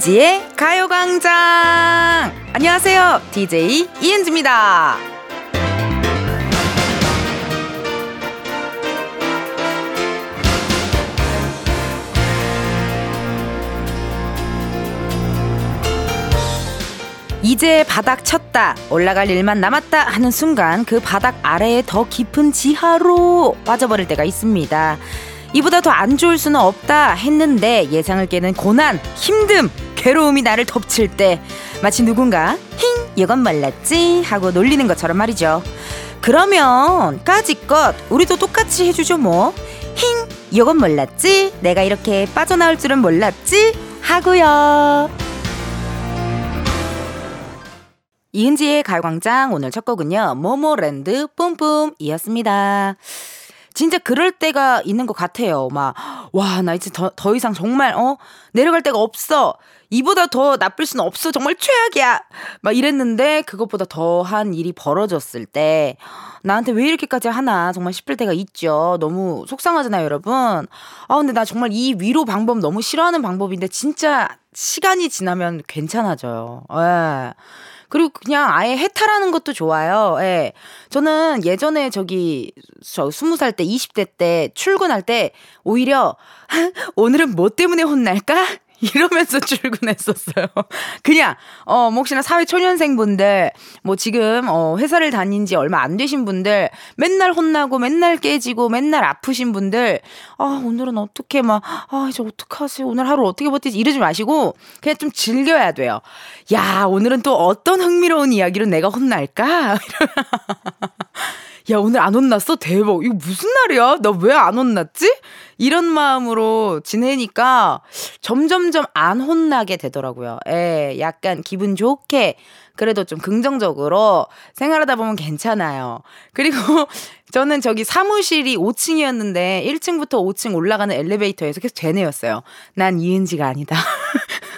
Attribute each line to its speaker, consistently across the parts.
Speaker 1: 이은지의 가요광장! 안녕하세요. DJ 이은지입니다. 이제 바닥 쳤다. 올라갈 일만 남았다 하는 순간 그 바닥 아래에 더 깊은 지하로 빠져버릴 때가 있습니다. 이보다 더 안 좋을 수는 없다 했는데 예상을 깨는 고난, 힘듦, 괴로움이 나를 덮칠 때 마치 누군가 힝 이건 말랐지 하고 놀리는 것처럼 말이죠. 그러면 까짓것 우리도 똑같이 해주죠 뭐. 힝 이건 몰랐지 내가 이렇게 빠져나올 줄은 몰랐지 하고요. 이은지의 가요광장 오늘 첫 곡은요 모모랜드 뿜뿜이었습니다. 진짜 그럴 때가 있는 것 같아요. 막, 와, 나 이제 더, 더 이상 정말, 어, 내려갈 데가 없어. 이보다 더 나쁠 수는 없어. 정말 최악이야. 막 이랬는데, 그것보다 더한 일이 벌어졌을 때, 나한테 왜 이렇게까지 하나, 정말 싶을 때가 있죠. 너무 속상하잖아요, 여러분. 아, 근데 나 정말 이 위로 방법 너무 싫어하는 방법인데, 진짜 시간이 지나면 괜찮아져요. 예. 그리고 그냥 아예 해탈하는 것도 좋아요. 예. 저는 예전에 저기 저 스무 살 때, 20대 때 출근할 때 오히려 오늘은 뭐 때문에 혼날까? 이러면서 출근했었어요. 그냥 어 뭐 혹시나 사회 초년생 분들 뭐 지금 어 회사를 다닌 지 얼마 안 되신 분들 맨날 혼나고 맨날 깨지고 맨날 아프신 분들 아 오늘은 어떻게 막 아 이제 어떡하지 오늘 하루 어떻게 버티지 이러지 마시고 그냥 좀 즐겨야 돼요. 야 오늘은 또 어떤 흥미로운 이야기로 내가 혼날까? 야, 오늘 안 혼났어? 대박. 이거 무슨 날이야? 나 왜 안 혼났지? 이런 마음으로 지내니까 점점점 안 혼나게 되더라고요. 예, 약간 기분 좋게 그래도 좀 긍정적으로 생활하다 보면 괜찮아요. 그리고 저는 저기 사무실이 5층이었는데 1층부터 5층 올라가는 엘리베이터에서 계속 되뇌였어요. 난 이은지가 아니다.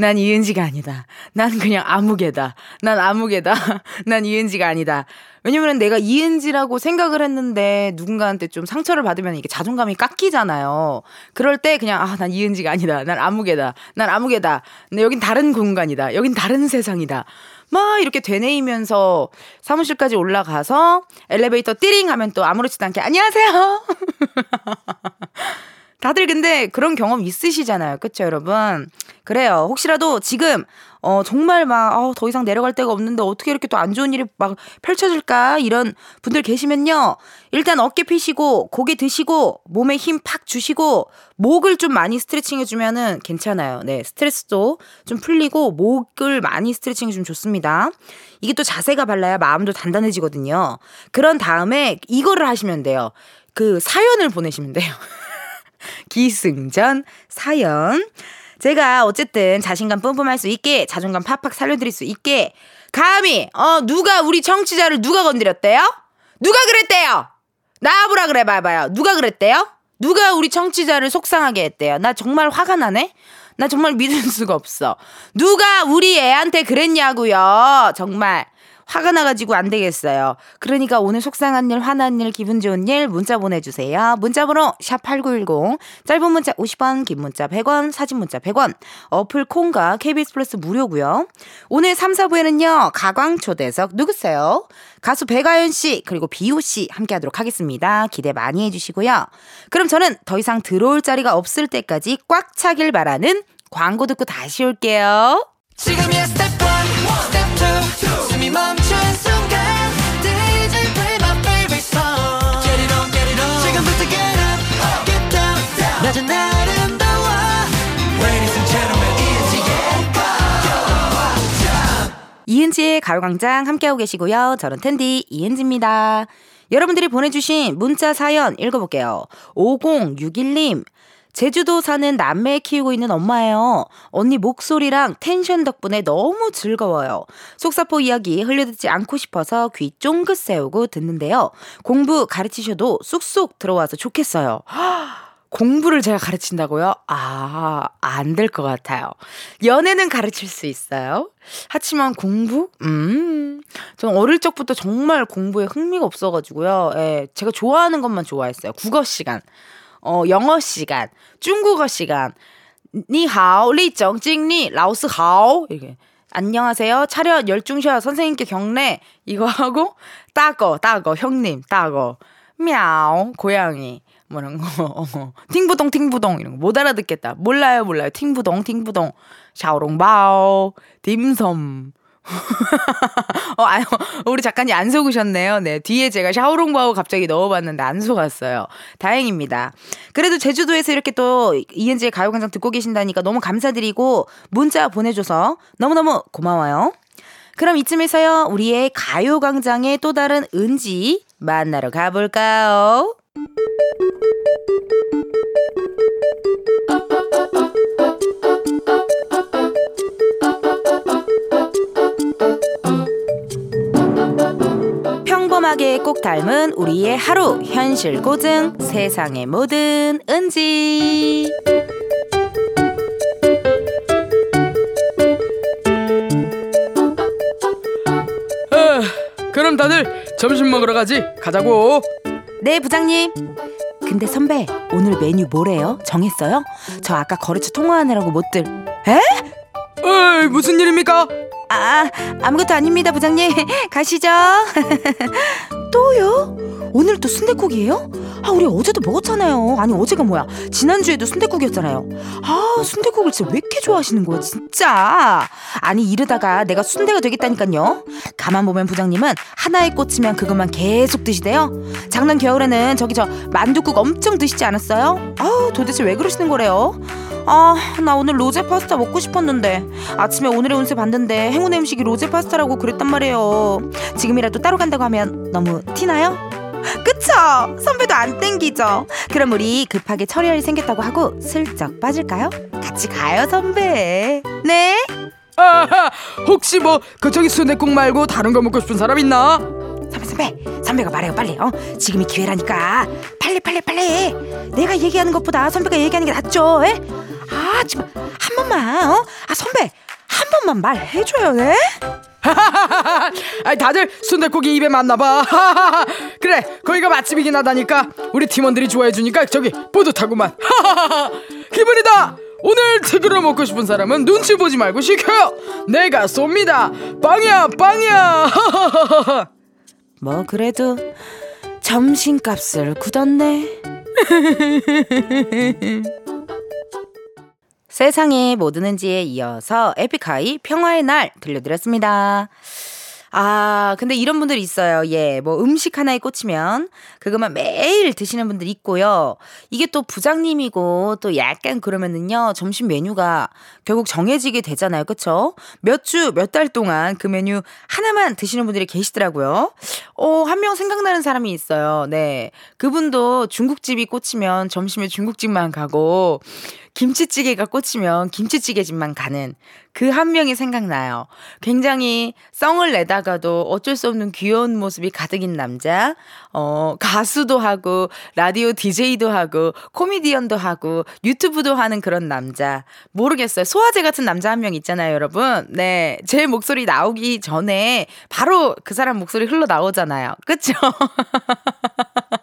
Speaker 1: 난 이은지가 아니다. 난 그냥 아무개다. 난 아무개다. 난 이은지가 아니다. 왜냐면 내가 이은지라고 생각을 했는데 누군가한테 좀 상처를 받으면 이게 자존감이 깎이잖아요. 그럴 때 그냥 아, 난 이은지가 아니다. 난 아무개다. 난 아무개다. 근데 여긴 다른 공간이다. 여긴 다른 세상이다. 막 이렇게 되뇌이면서 사무실까지 올라가서 엘리베이터 띠링 하면 또 아무렇지도 않게 안녕하세요. 다들 근데 그런 경험 있으시잖아요. 그쵸, 여러분? 그래요. 혹시라도 지금, 어, 정말 막, 어, 더 이상 내려갈 데가 없는데 어떻게 이렇게 또 안 좋은 일이 막 펼쳐질까? 이런 분들 계시면요. 일단 어깨 피시고, 고개 드시고, 몸에 힘 팍 주시고, 목을 좀 많이 스트레칭 해주면은 괜찮아요. 네. 스트레스도 좀 풀리고, 목을 많이 스트레칭 해주면 좋습니다. 이게 또 자세가 발라야 마음도 단단해지거든요. 그런 다음에 이거를 하시면 돼요. 그 사연을 보내시면 돼요. 기승전 사연. 제가 어쨌든 자신감 뿜뿜할 수 있게 자존감 팍팍 살려드릴 수 있게 감히 어 누가 우리 청취자를 누가 건드렸대요? 누가 그랬대요? 나와보라 그래 봐봐요. 누가 그랬대요? 누가 우리 청취자를 속상하게 했대요? 나 정말 화가 나네. 나 정말 믿을 수가 없어. 누가 우리 애한테 그랬냐고요. 정말 화가 나가지고 안 되겠어요. 그러니까 오늘 속상한 일, 화난 일, 기분 좋은 일 문자 보내주세요. 문자번호 샵8910 짧은 문자 50원, 긴 문자 100원, 사진 문자 100원 어플 콩과 KBS 플러스 무료고요. 오늘 3, 4부에는요. 가광초대석 누구세요? 가수 백아연 씨 그리고 비오 씨 함께 하도록 하겠습니다. 기대 많이 해주시고요. 그럼 저는 더 이상 들어올 자리가 없을 때까지 꽉 차길 바라는 광고 듣고 다시 올게요. 지금이야 스텝 1, 스텝 2숨 이 멈춘 순간 DJ play my favorite song Get it on get it on. 지금부터 get up get down. 낮은 아름다워. Ladies and gentlemen 이은지의 가요광장 이은지의 가요광장 함께하고 계시고요. 저는 텐디 이은지입니다. 여러분들이 보내주신 문자 사연 읽어볼게요. 5061님 제주도 사는 남매 키우고 있는 엄마예요. 언니 목소리랑 텐션 덕분에 너무 즐거워요. 속사포 이야기 흘려듣지 않고 싶어서 귀 쫑긋 세우고 듣는데요. 공부 가르치셔도 쑥쑥 들어와서 좋겠어요. 공부를 제가 가르친다고요? 아, 안 될 것 같아요. 연애는 가르칠 수 있어요. 하지만 공부? 음. 저는 어릴 적부터 정말 공부에 흥미가 없어가지고요. 예, 제가 좋아하는 것만 좋아했어요. 국어 시간. 어, 영어 시간, 중국어 시간, 니하오, 리정찡니, 라오스하오. 이렇게. 안녕하세요. 차렷 열중셔 선생님께 경례. 이거 하고, 따거, 따거, 형님, 따거. мя우, 고양이. 뭐 이런 거. 어. 팅부동, 팅부동. 이런 거. 못 알아듣겠다. 몰라요, 몰라요. 팅부동, 팅부동. 샤오롱바오. 딤섬. 어, 아유, 우리 작가님 안 속으셨네요. 네. 뒤에 제가 샤오롱바오 갑자기 넣어봤는데 안 속았어요. 다행입니다. 그래도 제주도에서 이렇게 또 이은지의 가요광장 듣고 계신다니까 너무 감사드리고 문자 보내줘서 너무너무 고마워요. 그럼 이쯤에서요, 우리의 가요광장의 또 다른 은지 만나러 가볼까요? 평범하게 꼭 닮은 우리의 하루 현실 고증 세상의 모든 은지
Speaker 2: 아, 그럼 다들 점심 먹으러 가지. 가자고.
Speaker 1: 네 부장님 근데 선배 오늘 메뉴 뭐래요? 정했어요? 저 아까 거래처 통화하느라고 못들 에?
Speaker 2: 어이, 무슨 일입니까?
Speaker 1: 아 아무것도 아닙니다 부장님 가시죠 또요? 오늘 또 순대국이에요? 아 우리 어제도 먹었잖아요 아니 어제가 뭐야 지난주에도 순대국이었잖아요 아 순대국을 진짜 왜 이렇게 좋아하시는 거야 진짜 아니 이러다가 내가 순대가 되겠다니까요 가만 보면 부장님은 하나에 꽂히면 그것만 계속 드시대요 작년 겨울에는 저기 저 만둣국 엄청 드시지 않았어요? 아 도대체 왜 그러시는 거래요? 아, 나 오늘 로제 파스타 먹고 싶었는데 아침에 오늘의 운세 봤는데 행운의 음식이 로제 파스타라고 그랬단 말이에요. 지금이라도 따로 간다고 하면 너무 티나요? 그쵸? 선배도 안 땡기죠? 그럼 우리 급하게 처리할 일 생겼다고 하고 슬쩍 빠질까요? 같이 가요, 선배. 네?
Speaker 2: 아, 혹시 뭐 그쪽이 순대국 말고 다른 거 먹고 싶은 사람 있나?
Speaker 1: 선배, 선배. 선배가 말해요, 빨리. 어? 지금이 기회라니까. 빨리, 빨리, 빨리. 내가 얘기하는 것보다 선배가 얘기하는 게 낫죠, 에? 아, 지금 한 번만, 어? 아, 선배. 한 번만 말해줘요, 네?
Speaker 2: 아이 다들 순대국이 입에 맞나봐. 그래, 거기가 맛집이긴 하다니까. 우리 팀원들이 좋아해주니까 저기 뿌듯하구만. 기분이다. 오늘 특으로 먹고 싶은 사람은 눈치 보지 말고 시켜요. 내가 쏩니다. 빵이야, 빵이야.
Speaker 1: 뭐 그래도 점심값을 굳었네. 세상에 뭐 드는지에 이어서 에픽하이 평화의 날 들려드렸습니다. 아, 근데 이런 분들 있어요. 예, 뭐 음식 하나에 꽂히면 그것만 매일 드시는 분들 있고요. 이게 또 부장님이고 또 약간 그러면은요, 점심 메뉴가 결국 정해지게 되잖아요. 그쵸? 몇 주, 몇 달 동안 그 메뉴 하나만 드시는 분들이 계시더라고요. 어, 한 명 생각나는 사람이 있어요. 네. 그분도 중국집이 꽂히면 점심에 중국집만 가고, 김치찌개가 꽂히면 김치찌개집만 가는 그 한 명이 생각나요. 굉장히 썽을 내다가도 어쩔 수 없는 귀여운 모습이 가득인 남자. 어, 가수도 하고, 라디오 DJ도 하고, 코미디언도 하고, 유튜브도 하는 그런 남자. 모르겠어요. 소화제 같은 남자 한 명 있잖아요, 여러분. 네. 제 목소리 나오기 전에 바로 그 사람 목소리 흘러나오잖아요. 그쵸?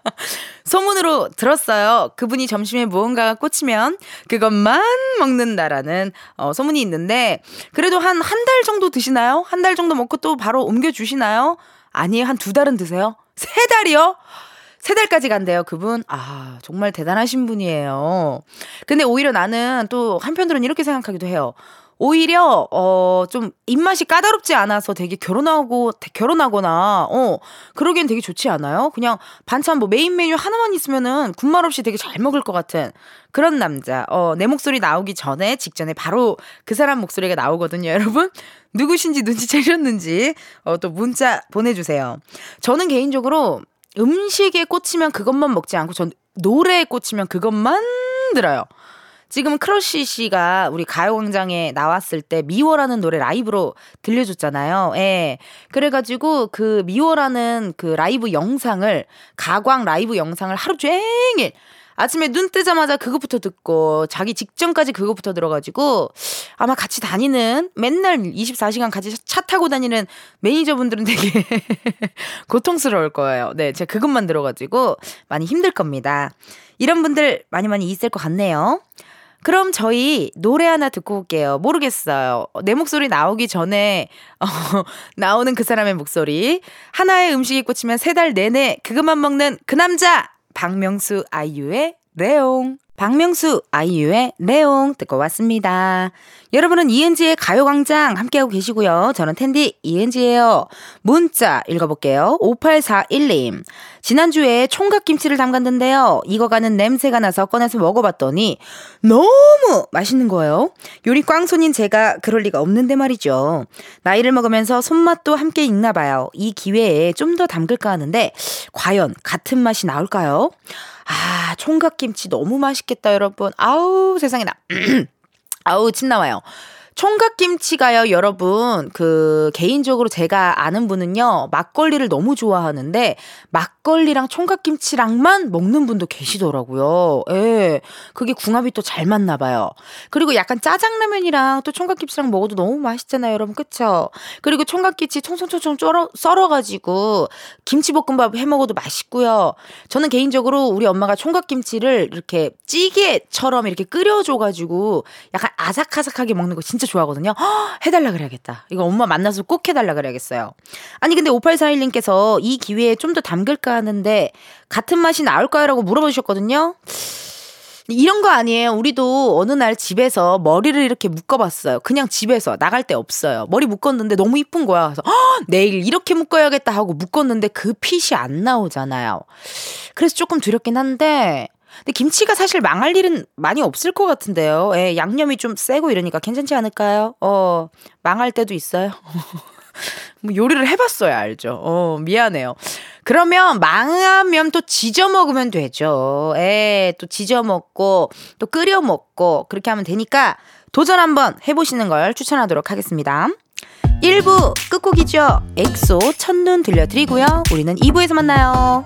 Speaker 1: 소문으로 들었어요. 그분이 점심에 무언가가 꽂히면 그것만 먹는다라는 어, 소문이 있는데 그래도 한 한 달 정도 드시나요? 한 달 정도 먹고 또 바로 옮겨 주시나요? 아니에요. 한 두 달은 드세요? 세 달이요? 세 달까지 간대요, 그분. 아, 정말 대단하신 분이에요. 근데 오히려 나는 또 한편으로는 이렇게 생각하기도 해요. 오히려 어 좀 입맛이 까다롭지 않아서 되게 결혼하고 결혼하거나 어 그러기엔 되게 좋지 않아요? 그냥 반찬 뭐 메인 메뉴 하나만 있으면은 군말 없이 되게 잘 먹을 것 같은 그런 남자. 어 내 목소리 나오기 전에 직전에 바로 그 사람 목소리가 나오거든요, 여러분. 누구신지 눈치 채셨는지 어 또 문자 보내 주세요. 저는 개인적으로 음식에 꽂히면 그것만 먹지 않고 전 노래에 꽂히면 그것만 들어요. 지금 크러쉬 씨가 우리 가요광장에 나왔을 때 미워라는 노래 라이브로 들려줬잖아요. 예. 그래가지고 그 미워라는 그 라이브 영상을, 가광 라이브 영상을 하루 종일 아침에 눈 뜨자마자 그것부터 듣고 자기 직전까지 그것부터 들어가지고 아마 같이 다니는 맨날 24시간 같이 차 타고 다니는 매니저분들은 되게 고통스러울 거예요. 네, 제가 그것만 들어가지고 많이 힘들 겁니다. 이런 분들 많이 많이 있을 것 같네요. 그럼 저희 노래 하나 듣고 올게요. 모르겠어요. 내 목소리 나오기 전에 어, 나오는 그 사람의 목소리. 하나의 음식이 꽂히면 세 달 내내 그것만 먹는 그 남자. 박명수 아이유의 레옹. 박명수 아이유의 내용 듣고 왔습니다. 여러분은 이은지의 가요광장 함께하고 계시고요. 저는 텐디 이은지예요. 문자 읽어볼게요. 5841님. 지난주에 총각김치를 담갔는데요. 익어가는 냄새가 나서 꺼내서 먹어봤더니 너무 맛있는 거예요. 요리 꽝손인 제가 그럴 리가 없는데 말이죠. 나이를 먹으면서 손맛도 함께 익나 봐요. 이 기회에 좀 더 담글까 하는데 과연 같은 맛이 나올까요? 아, 총각김치 너무 맛있겠다, 여러분. 아우, 세상에 나. 아우, 침 나와요. 총각김치가요, 여러분. 그, 개인적으로 제가 아는 분은요, 막걸리를 너무 좋아하는데, 막걸리랑 총각김치랑만 먹는 분도 계시더라고요. 예. 그게 궁합이 또 잘 맞나 봐요. 그리고 약간 짜장라면이랑 또 총각김치랑 먹어도 너무 맛있잖아요, 여러분. 그쵸? 그리고 총각김치 총총총총 썰어, 썰어가지고, 김치볶음밥 해 먹어도 맛있고요. 저는 개인적으로 우리 엄마가 총각김치를 이렇게 찌개처럼 이렇게 끓여줘가지고, 약간 아삭아삭하게 먹는 거 진짜 좋아하거든요. 허, 해달라 그래야겠다. 이거 엄마 만나서 꼭 해달라 그래야겠어요. 아니 근데 5841님께서 이 기회에 좀 더 담글까 하는데 같은 맛이 나올까요? 라고 물어봐 주셨거든요. 이런 거 아니에요. 우리도 어느 날 집에서 머리를 이렇게 묶어봤어요. 그냥 집에서 나갈 데 없어요. 머리 묶었는데 너무 이쁜 거야. 그래서 허, 내일 이렇게 묶어야겠다 하고 묶었는데 그 핏이 안 나오잖아요. 그래서 조금 두렵긴 한데 근데 김치가 사실 망할 일은 많이 없을 것 같은데요. 예, 양념이 좀 세고 이러니까 괜찮지 않을까요? 어, 망할 때도 있어요. 뭐 요리를 해봤어야 알죠. 어, 미안해요. 그러면 망하면 또 지져 먹으면 되죠. 예, 또 지져 먹고 또 끓여 먹고 그렇게 하면 되니까 도전 한번 해보시는 걸 추천하도록 하겠습니다. 1부 끝곡이죠. 엑소 첫눈 들려드리고요. 우리는 2부에서 만나요.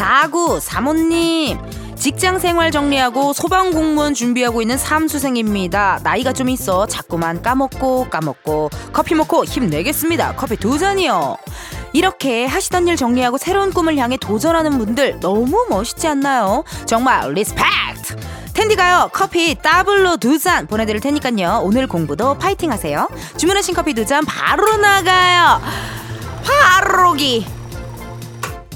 Speaker 1: 4945님 직장 생활 정리하고 소방 공무원 준비하고 있는 삼수생입니다. 나이가 좀 있어 자꾸만 까먹고 까먹고 커피 먹고 힘내겠습니다. 커피 두 잔이요. 이렇게 하시던 일 정리하고 새로운 꿈을 향해 도전하는 분들 너무 멋있지 않나요? 정말 respect! 텐디가요 커피 더블로 두 잔 보내드릴 테니까요 오늘 공부도 파이팅 하세요 주문하신 커피 두 잔 바로 나가요 바로기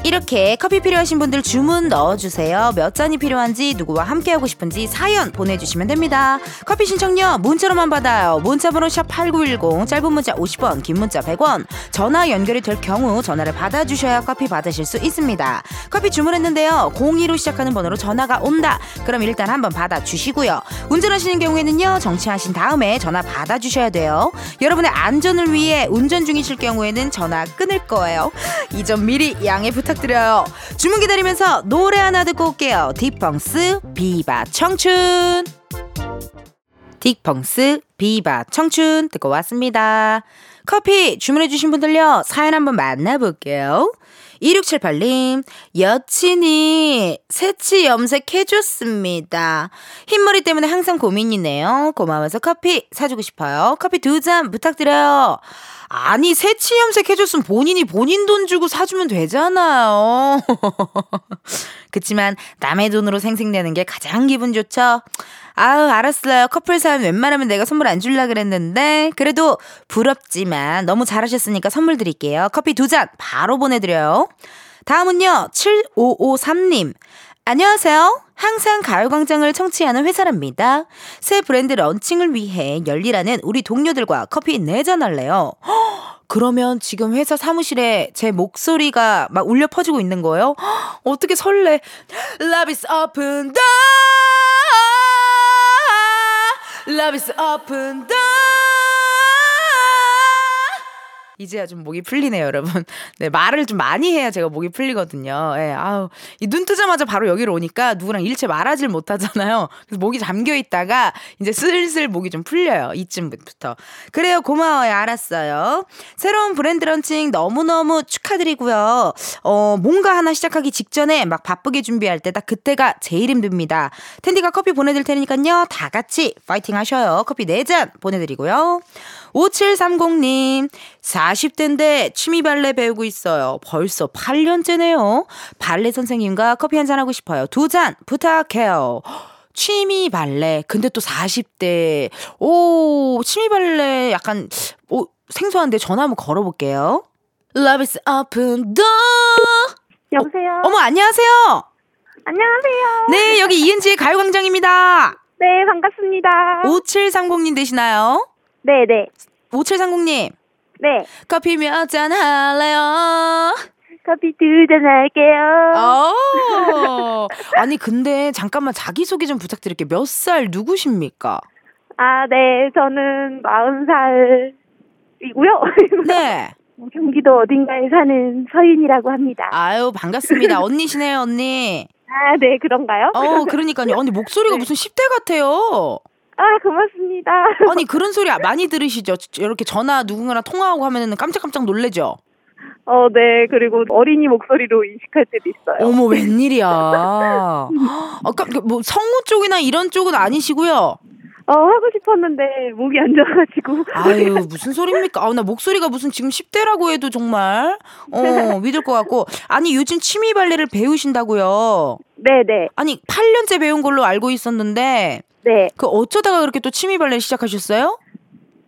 Speaker 1: 이렇게 커피 필요하신 분들 주문 넣어주세요. 몇 잔이 필요한지 누구와 함께하고 싶은지 사연 보내주시면 됩니다. 커피 신청요 문자로만 받아요. 문자번호 샵 8910 짧은 문자 50원 긴 문자 100원 전화 연결이 될 경우 전화를 받아주셔야 커피 받으실 수 있습니다. 커피 주문했는데요. 02로 시작하는 번호로 전화가 온다. 그럼 일단 한번 받아주시고요. 운전하시는 경우에는요. 정치하신 다음에 전화 받아주셔야 돼요. 여러분의 안전을 위해 운전 중이실 경우에는 전화 끊을 거예요. 이 점 미리 양해 부탁드립니다. 부탁드려요. 주문 기다리면서 노래 하나 듣고 올게요. 딕펑스 비바 청춘. 딕펑스 비바 청춘 듣고 왔습니다. 커피 주문해주신 분들요. 사연 한번 만나볼게요. 2678님, 여친이 새치 염색해줬습니다. 흰머리 때문에 항상 고민이네요. 고마워서 커피 사주고 싶어요. 커피 두 잔 부탁드려요. 아니, 새치 염색 해줬으면 본인이 본인 돈 주고 사주면 되잖아요. 그치만 남의 돈으로 생색내는 게 가장 기분 좋죠? 아유, 알았어요. 커플 사연 웬만하면 내가 선물 안 줄라 그랬는데. 그래도 부럽지만 너무 잘하셨으니까 선물 드릴게요. 커피 두 잔 바로 보내드려요. 다음은요, 7553님. 안녕하세요. 항상 가요광장을 청취하는 회사랍니다. 새 브랜드 런칭을 위해 열리라는 우리 동료들과 커피 네잔 할래요. 그러면 지금 회사 사무실에 제 목소리가 막 울려 퍼지고 있는 거예요? 헉, 어떻게 설레. Love is open door. Love is open door. 이제야 좀 목이 풀리네요, 여러분. 네, 말을 좀 많이 해야 제가 목이 풀리거든요. 예, 아우. 이 눈 뜨자마자 바로 여기로 오니까 누구랑 일체 말하질 못하잖아요. 그래서 목이 잠겨 있다가 이제 슬슬 목이 좀 풀려요. 이쯤부터. 그래요, 고마워요. 알았어요. 새로운 브랜드 런칭 너무너무 축하드리고요. 어, 뭔가 하나 시작하기 직전에 막 바쁘게 준비할 때 딱 그때가 제일 힘듭니다. 텐디가 커피 보내드릴 테니까요. 다 같이 파이팅 하셔요. 커피 4잔 보내드리고요. 5730님, 40대인데 취미 발레 배우고 있어요. 벌써 8년째네요. 발레 선생님과 커피 한 잔 하고 싶어요. 두 잔 부탁해요. 취미 발레. 근데 또 40대. 오, 취미 발레 약간, 오, 생소한데 전화 한번 걸어볼게요. Love is open door.
Speaker 3: 여보세요.
Speaker 1: 어 머, 안녕하세요.
Speaker 3: 안녕하세요.
Speaker 1: 네, 여기 이은지의 가요광장입니다.
Speaker 3: 네, 반갑습니다.
Speaker 1: 5730님 되시나요?
Speaker 3: 네, 네.
Speaker 1: 5730님.
Speaker 3: 네.
Speaker 1: 커피 몇 잔 할래요?
Speaker 3: 커피 두 잔 할게요.
Speaker 1: 어. 아니 근데 잠깐만 자기 소개 좀 부탁드릴게요. 몇 살 누구십니까?
Speaker 3: 아, 네. 저는 40살이고요.
Speaker 1: 네.
Speaker 3: 경기도 어딘가에 사는 서윤이라고 합니다.
Speaker 1: 아유 반갑습니다. 언니시네요 언니.
Speaker 3: 아, 네. 그런가요?
Speaker 1: 어 그러니까요. 언니 목소리가 무슨 10대 같아요.
Speaker 3: 아, 고맙습니다.
Speaker 1: 아니 그런 소리 많이 들으시죠? 이렇게 전화 누군가랑 통화하고 하면은 깜짝깜짝 놀래죠?
Speaker 3: 어, 네. 그리고 어린이 목소리로 인식할 때도 있어요.
Speaker 1: 어머 웬일이야. 아까 뭐 성우 쪽이나 이런 쪽은 아니시고요.
Speaker 3: 어, 하고 싶었는데 목이 안 좋아가지고.
Speaker 1: 아유 무슨 소리입니까? 아 나 목소리가 무슨 지금 10대라고 해도 정말 어 믿을 것 같고 아니 요즘 취미 발레를 배우신다고요?
Speaker 3: 네, 네.
Speaker 1: 아니 8년째 배운 걸로 알고 있었는데
Speaker 3: 네.
Speaker 1: 그 어쩌다가 그렇게 또 취미 발레 시작하셨어요?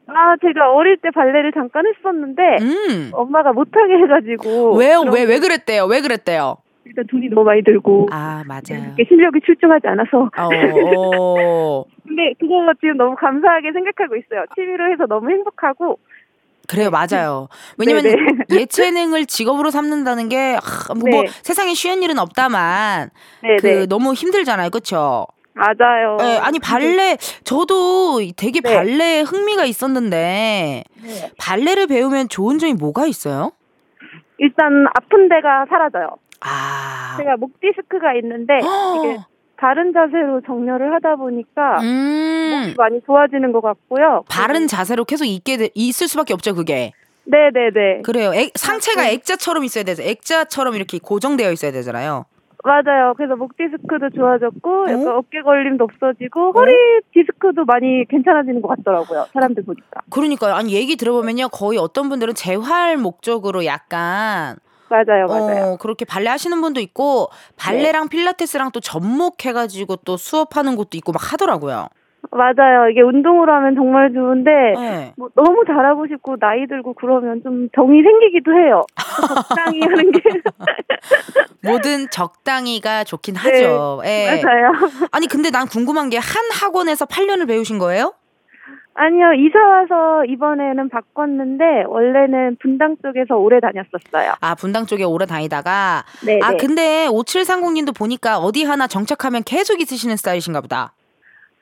Speaker 3: 아, 제가 어릴 때 발레를 잠깐 했었는데
Speaker 1: 음
Speaker 3: 엄마가 못하게 해가지고.
Speaker 1: 왜요? 왜 왜 그랬대요? 왜 그랬대요?
Speaker 3: 일단 돈이 너무 많이 들고.
Speaker 1: 아 맞아요.
Speaker 3: 실력이 출중하지 않아서.
Speaker 1: 어, 어.
Speaker 3: 근데 그거 지금 너무 감사하게 생각하고 있어요. TV로 해서 너무 행복하고.
Speaker 1: 그래요, 맞아요. 왜냐면
Speaker 3: 네네.
Speaker 1: 예체능을 직업으로 삼는다는 게 아, 뭐,
Speaker 3: 네.
Speaker 1: 세상에 쉬운 일은 없다만
Speaker 3: 네네.
Speaker 1: 그 너무 힘들잖아요, 그렇죠?
Speaker 3: 맞아요.
Speaker 1: 예, 아니 발레 저도 되게
Speaker 3: 네.
Speaker 1: 발레에 흥미가 있었는데
Speaker 3: 네.
Speaker 1: 발레를 배우면 좋은 점이 뭐가 있어요?
Speaker 3: 일단 아픈 데가 사라져요.
Speaker 1: 아,
Speaker 3: 제가 목 디스크가 있는데 이게 바른 자세로 정렬을 하다 보니까
Speaker 1: 음,
Speaker 3: 많이 좋아지는 것 같고요.
Speaker 1: 바른 자세로 계속 있게 돼- 있을 수밖에 없죠, 그게.
Speaker 3: 네 네 네.
Speaker 1: 그래요. 액- 상체가
Speaker 3: 네.
Speaker 1: 액자처럼 있어야 돼서 액자처럼 이렇게 고정되어 있어야 되잖아요.
Speaker 3: 맞아요. 그래서 목 디스크도 좋아졌고 약간
Speaker 1: 어?
Speaker 3: 어깨 걸림도 없어지고 허리 디스크도 많이 괜찮아지는 것 같더라고요. 사람들 보니까.
Speaker 1: 그러니까요. 아니 얘기 들어보면요, 거의 어떤 분들은 재활 목적으로 약간
Speaker 3: 맞아요, 맞아요.
Speaker 1: 어, 그렇게 발레 하시는 분도 있고 발레랑 필라테스랑 또 접목해가지고 또 수업하는 곳도 있고 막 하더라고요.
Speaker 3: 맞아요. 이게 운동으로 하면 정말 좋은데
Speaker 1: 네.
Speaker 3: 뭐 너무 잘하고 싶고 나이 들고 그러면 좀 정이 생기기도 해요. 적당히 하는 게
Speaker 1: 뭐든 적당히가 좋긴
Speaker 3: 네,
Speaker 1: 하죠. 예.
Speaker 3: 맞아요.
Speaker 1: 아니 근데 난 궁금한 게 한 학원에서 8년을 배우신 거예요?
Speaker 3: 아니요, 이사 와서 이번에는 바꿨는데 원래는 분당 쪽에서 오래 다녔었어요.
Speaker 1: 아 분당 쪽에 오래 다니다가
Speaker 3: 네,
Speaker 1: 아
Speaker 3: 네.
Speaker 1: 근데 5730님도 보니까 어디 하나 정착하면 계속 있으시는 스타일이신가 보다.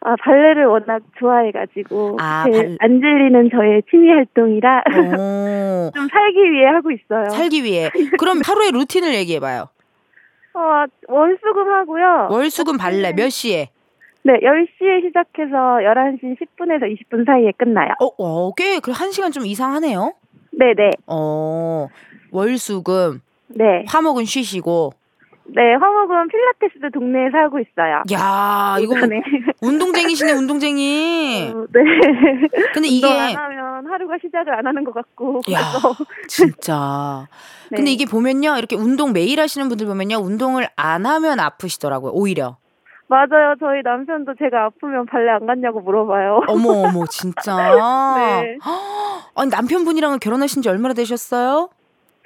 Speaker 3: 아, 발레를 워낙 좋아해가지고
Speaker 1: 아,
Speaker 3: 제
Speaker 1: 발-
Speaker 3: 안 질리는 저의 취미 활동이라
Speaker 1: 오,
Speaker 3: 좀 살기 위해 하고 있어요.
Speaker 1: 살기 위해. 그럼 하루의 루틴을 얘기해봐요.
Speaker 3: 어, 월수금 하고요.
Speaker 1: 월수금 발레 몇 시에?
Speaker 3: 네, 10시에 시작해서 11시 10분에서 20분 사이에 끝나요.
Speaker 1: 어, 어, 꽤, 그, 한 시간 좀 이상하네요?
Speaker 3: 네네.
Speaker 1: 어, 월수금,
Speaker 3: 네.
Speaker 1: 화목은 쉬시고.
Speaker 3: 네, 화목은 필라테스도 동네에서 하고 있어요.
Speaker 1: 야 이거
Speaker 3: 네.
Speaker 1: 운동쟁이시네, 운동쟁이.
Speaker 3: 어, 네.
Speaker 1: 근데 이게,
Speaker 3: 운동 안 하면 하루가 시작을 안 하는 것 같고.
Speaker 1: 야. 진짜.
Speaker 3: 네.
Speaker 1: 근데 이게 보면요, 이렇게 운동 매일 하시는 분들 보면요, 운동을 안 하면 아프시더라고요, 오히려.
Speaker 3: 맞아요. 저희 남편도 제가 아프면 발레 안 갔냐고 물어봐요.
Speaker 1: 어머, 어머, 진짜.
Speaker 3: 네.
Speaker 1: 아니, 남편분이랑은 결혼하신 지 얼마나 되셨어요?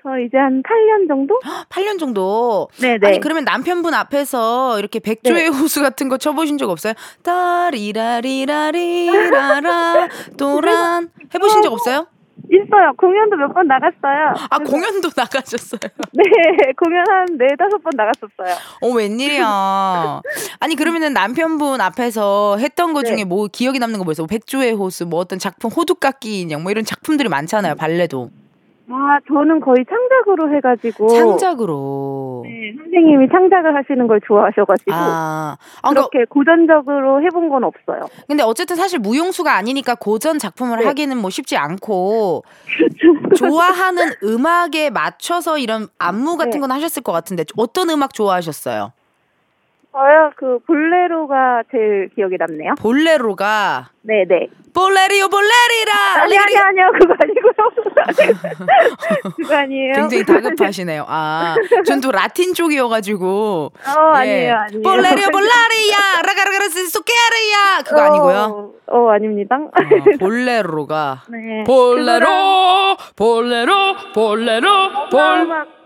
Speaker 3: 저 이제 한 8년 정도?
Speaker 1: 8년 정도.
Speaker 3: 네네.
Speaker 1: 아니 그러면 남편분 앞에서 이렇게 백조의 호수 같은 거 쳐보신 적 없어요? 따리라리라리라라 도란 해보신 적 없어요?
Speaker 3: 있어요. 공연도 몇 번 나갔어요.
Speaker 1: 아,
Speaker 3: 그래서-
Speaker 1: 공연도 나가셨어요.
Speaker 3: 네, 공연 한 네 다섯 번 나갔었어요.
Speaker 1: 어, 웬일이야. 아니, 그러면은 남편분 앞에서 했던 것
Speaker 3: 네.
Speaker 1: 중에 뭐 기억에 남는 거뭐 있어요? 백조의 호수, 뭐 어떤 작품, 호두깎이 인형, 뭐 이런 작품들이 많잖아요, 발레도.
Speaker 3: 아, 저는 거의 창작으로 해가지고.
Speaker 1: 창작으로.
Speaker 3: 네, 선생님이 창작을 하시는 걸 좋아하셔가지고.
Speaker 1: 아, 아 그러니까
Speaker 3: 그렇게 고전적으로 해본 건 없어요.
Speaker 1: 근데 어쨌든 사실 무용수가 아니니까 고전 작품을
Speaker 3: 네.
Speaker 1: 하기는 뭐 쉽지 않고 좋아하는 음악에 맞춰서 이런 안무 같은
Speaker 3: 네.
Speaker 1: 건 하셨을 것 같은데 어떤 음악 좋아하셨어요?
Speaker 3: 저요, 그, 볼레로가 제일 기억에 남네요.
Speaker 1: 볼레로가
Speaker 3: 네네.
Speaker 1: 볼레리오 볼레리라
Speaker 3: 아니, 아니, 아니요. 그거 아니고요. 그거 아니에요.
Speaker 1: 굉장히 다급하시네요. 아, 전 또 라틴 쪽이어가지고.
Speaker 3: 어, 아니에요, 아니에요.
Speaker 1: 볼레리오 볼라리야 라가라가라스 소케리야 그거 아니고요.
Speaker 3: 어, 어 아닙니다.
Speaker 1: 아, 볼레로가
Speaker 3: 네.
Speaker 2: 볼레로 볼레로 볼레로 볼
Speaker 3: 어,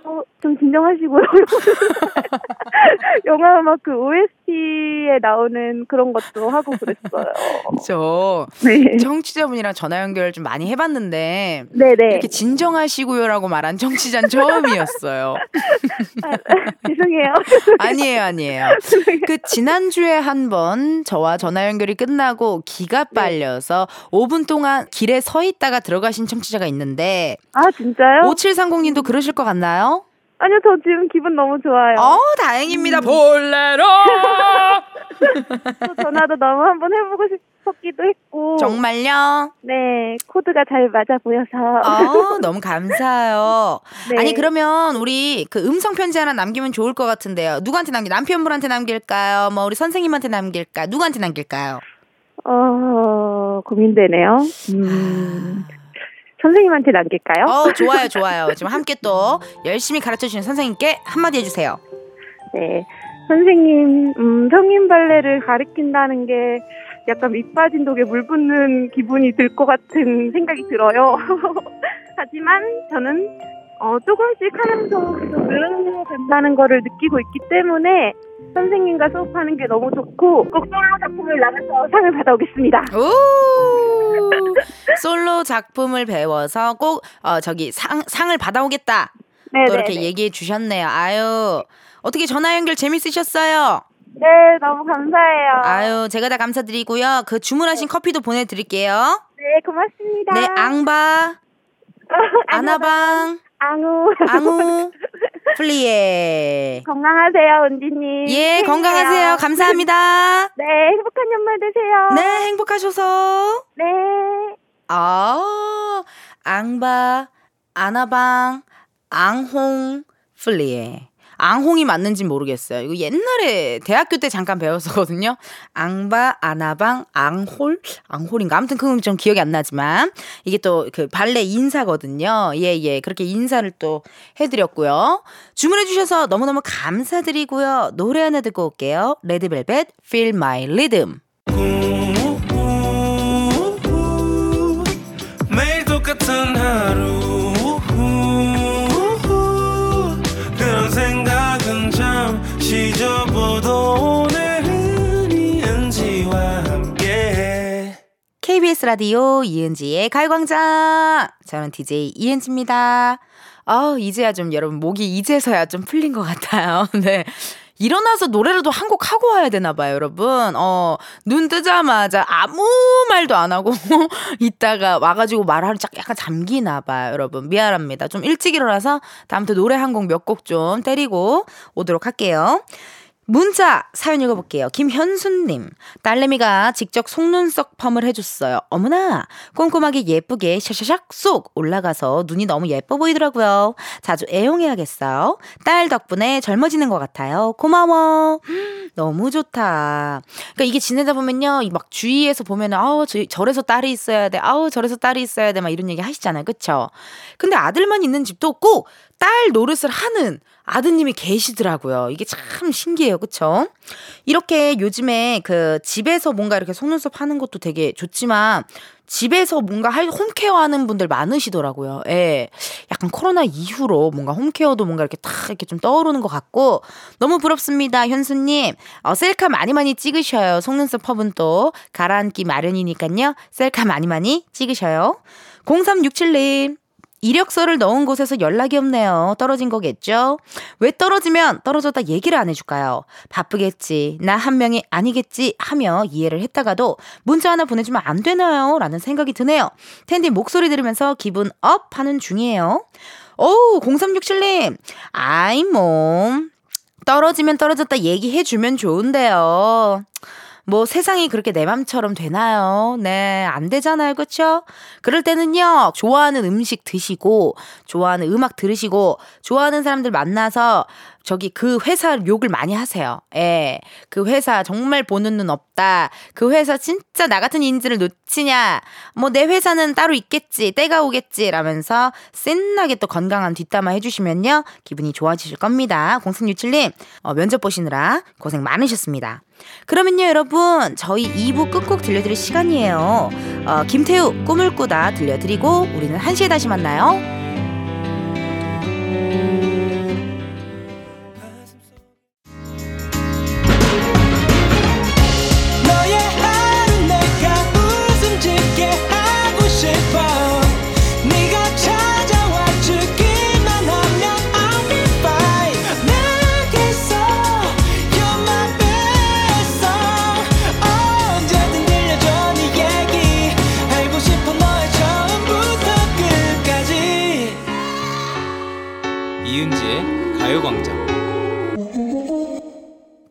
Speaker 3: 좀 진정하시고요. 영화 음악 그 OST에 나오는 그런 것도 하고 그랬어요.
Speaker 1: 저
Speaker 3: 네.
Speaker 1: 청취자분이랑 전화 연결 좀 많이 해봤는데
Speaker 3: 네네.
Speaker 1: 이렇게 진정하시고요라고 말한 청취자는 처음이었어요.
Speaker 3: 죄송해요.
Speaker 1: 아니에요, 아니에요. 그 지난주에 한 번 저와 전화 연결이 끝나고 기가
Speaker 3: 네.
Speaker 1: 빨려서 5분 동안 길에 서 있다가 들어가신 청취자가 있는데
Speaker 3: 아 진짜요?
Speaker 1: 5730님도 그러실 것 같나요?
Speaker 3: 아니요, 저 지금 기분 너무 좋아요.
Speaker 1: 어, 다행입니다.
Speaker 3: 음.
Speaker 2: 볼레로
Speaker 3: 또 전화도 너무 한번 해보고 싶었기도 했고.
Speaker 1: 정말요?
Speaker 3: 네, 코드가 잘 맞아 보여서.
Speaker 1: 어, 너무 감사해요.
Speaker 3: 네.
Speaker 1: 아니 그러면 우리 그 음성 편지 하나 남기면 좋을 것 같은데요. 누구한테 남기? 남편분한테 남길까요? 뭐 우리 선생님한테 남길까? 누구한테 남길까요?
Speaker 3: 어, 고민되네요. 음, 선생님한테 남길까요?
Speaker 1: 어, 좋아요, 좋아요. 지금 함께 또 열심히 가르쳐 주신 선생님께 한마디 해주세요.
Speaker 3: 네. 선생님, 음, 성인 발레를 가르친다는 게 약간 밑 빠진 독에 물 붓는 기분이 들 것 같은 생각이 들어요. 하지만 저는 어, 조금씩 하면서 계속 늘어간다는 거를 느끼고 있기 때문에 선생님과 수업하는 게 너무 좋고 꼭 솔로 작품을 나가서 상을 받아오겠습니다.
Speaker 1: 오! 솔로 작품을 배워서 꼭 어, 저기 상 상을 받아오겠다.
Speaker 3: 네,
Speaker 1: 또
Speaker 3: 네,
Speaker 1: 이렇게
Speaker 3: 네.
Speaker 1: 얘기해 주셨네요. 아유. 어떻게 전화 연결 재밌으셨어요?
Speaker 3: 네, 너무 감사해요.
Speaker 1: 아유, 제가 다 감사드리고요. 그 주문하신 커피도 보내드릴게요.
Speaker 3: 네, 고맙습니다.
Speaker 1: 네, 앙바, 아나방,
Speaker 3: 앙우.
Speaker 1: 앙우, 플리에.
Speaker 3: 건강하세요, 은지님.
Speaker 1: 예, 건강하세요. 감사합니다.
Speaker 3: 네, 행복한 연말 되세요.
Speaker 1: 네, 행복하셔서.
Speaker 3: 네.
Speaker 1: 아, 앙바, 아나방, 앙홍, 플리에. 앙홍이 맞는지 모르겠어요. 이거 옛날에 대학교 때 잠깐 배웠었거든요. 앙바, 아나방, 앙홀, 앙홀인가? 아무튼 그건 좀 기억이 안 나지만 이게 또 그 발레 인사거든요. 예, 예. 그렇게 인사를 또 해드렸고요. 주문해주셔서 너무너무 감사드리고요. 노래 하나 듣고 올게요. 레드벨벳, Feel My Rhythm.
Speaker 4: 매일 똑같은 하루
Speaker 1: KBS 라디오 이은지의 가요광장. 저는 DJ 이은지입니다. 아 이제야 좀 여러분 목이 이제서야 좀 풀린 것 같아요. 네. 일어나서 노래라도 한 곡 하고 와야 되나 봐요, 여러분. 어, 눈 뜨자마자 아무 말도 안 하고 있다가 와가지고 말하는 짝 약간 잠기나 봐요, 여러분. 미안합니다. 좀 일찍 일어나서 다음부터 노래 한 곡 몇 곡 좀 때리고 오도록 할게요. 문자 사연 읽어볼게요. 김현순님. 딸내미가 직접 속눈썹 펌을 해줬어요. 어머나 꼼꼼하게 예쁘게 샤샤샥 쏙 올라가서 눈이 너무 예뻐 보이더라고요. 자주 애용해야겠어요. 딸 덕분에 젊어지는 것 같아요. 고마워. 너무 좋다. 그러니까 이게 지내다 보면요, 이막 주위에서 보면은 아우 저, 저래서 딸이 있어야 돼, 아우 저래서 딸이 있어야 돼, 막 이런 얘기 하시잖아요, 그쵸? 근데 아들만 있는 집도 없고 딸 노릇을 하는 아드님이 계시더라고요. 이게 참 신기해요, 그쵸? 이렇게 요즘에 그 집에서 뭔가 이렇게 속눈썹 하는 것도 되게 좋지만 집에서 뭔가 할 홈케어 하는 분들 많으시더라고요. 예. 약간 코로나 이후로 뭔가 홈케어도 뭔가 이렇게 탁 이렇게 좀 떠오르는 것 같고 너무 부럽습니다, 현수님. 어, 셀카 많이 많이 찍으셔요. 속눈썹 펌은 또 가라앉기 마련이니까요. 셀카 많이 많이 찍으셔요. 0367님, 이력서를 넣은 곳에서 연락이 없네요. 떨어진 거겠죠? 왜 떨어지면 떨어졌다 얘기를 안 해줄까요? 바쁘겠지. 나 한 명이 아니겠지 하며 이해를 했다가도 문자 하나 보내주면 안 되나요? 라는 생각이 드네요. 텐디 목소리 들으면서 기분 up 하는 중이에요. 오우, 0367님. 아이, 뭐. 떨어지면 떨어졌다 얘기해주면 좋은데요. 뭐 세상이 그렇게 내 맘처럼 되나요? 네, 안 되잖아요. 그쵸? 그럴 때는요, 좋아하는 음식 드시고, 좋아하는 음악 들으시고, 좋아하는 사람들 만나서 저기 그 회사 욕을 많이 하세요. 예. 그 회사 정말 보는 눈 없다. 그 회사 진짜 나 같은 인재를 놓치냐. 뭐 내 회사는 따로 있겠지. 때가 오겠지. 라면서 센나게 또 건강한 뒷담화 해주시면요. 기분이 좋아지실 겁니다. 0367님, 어, 면접 보시느라 고생 많으셨습니다. 그러면요, 여러분. 저희 2부 끝곡 들려드릴 시간이에요. 어, 김태우, 꿈을 꾸다 들려드리고, 우리는 1시에 다시 만나요.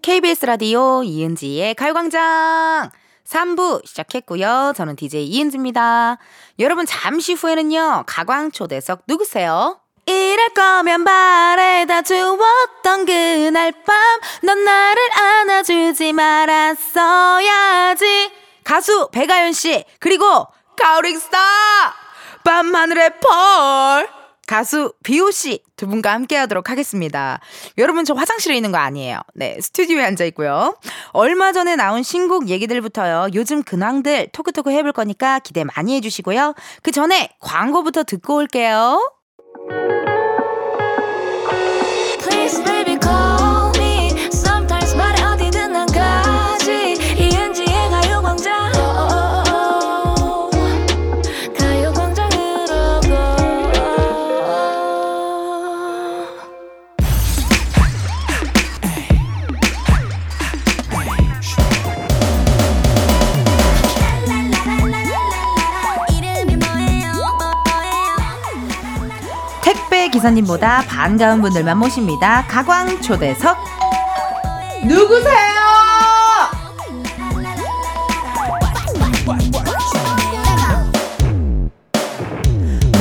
Speaker 1: KBS 라디오 이은지의 가요광장 3부 시작했고요. 저는 DJ 이은지입니다. 여러분 잠시 후에는요. 가광초대석 누구세요? 이럴 거면 바래다 주웠던 그날 밤 넌 나를 안아주지 말았어야지 가수 배가연 씨 그리고 가오링스타 밤하늘의 펄 가수 비오 씨 두 분과 함께 하도록 하겠습니다. 여러분 저 화장실에 있는 거 아니에요. 네, 스튜디오에 앉아 있고요. 얼마 전에 나온 신곡 얘기들부터요. 요즘 근황들 토크토크 해볼 거니까 기대 많이 해주시고요. 그 전에 광고부터 듣고 올게요. 기사님보다 반가운 분들만 모십니다. 가광 초대석 누구세요?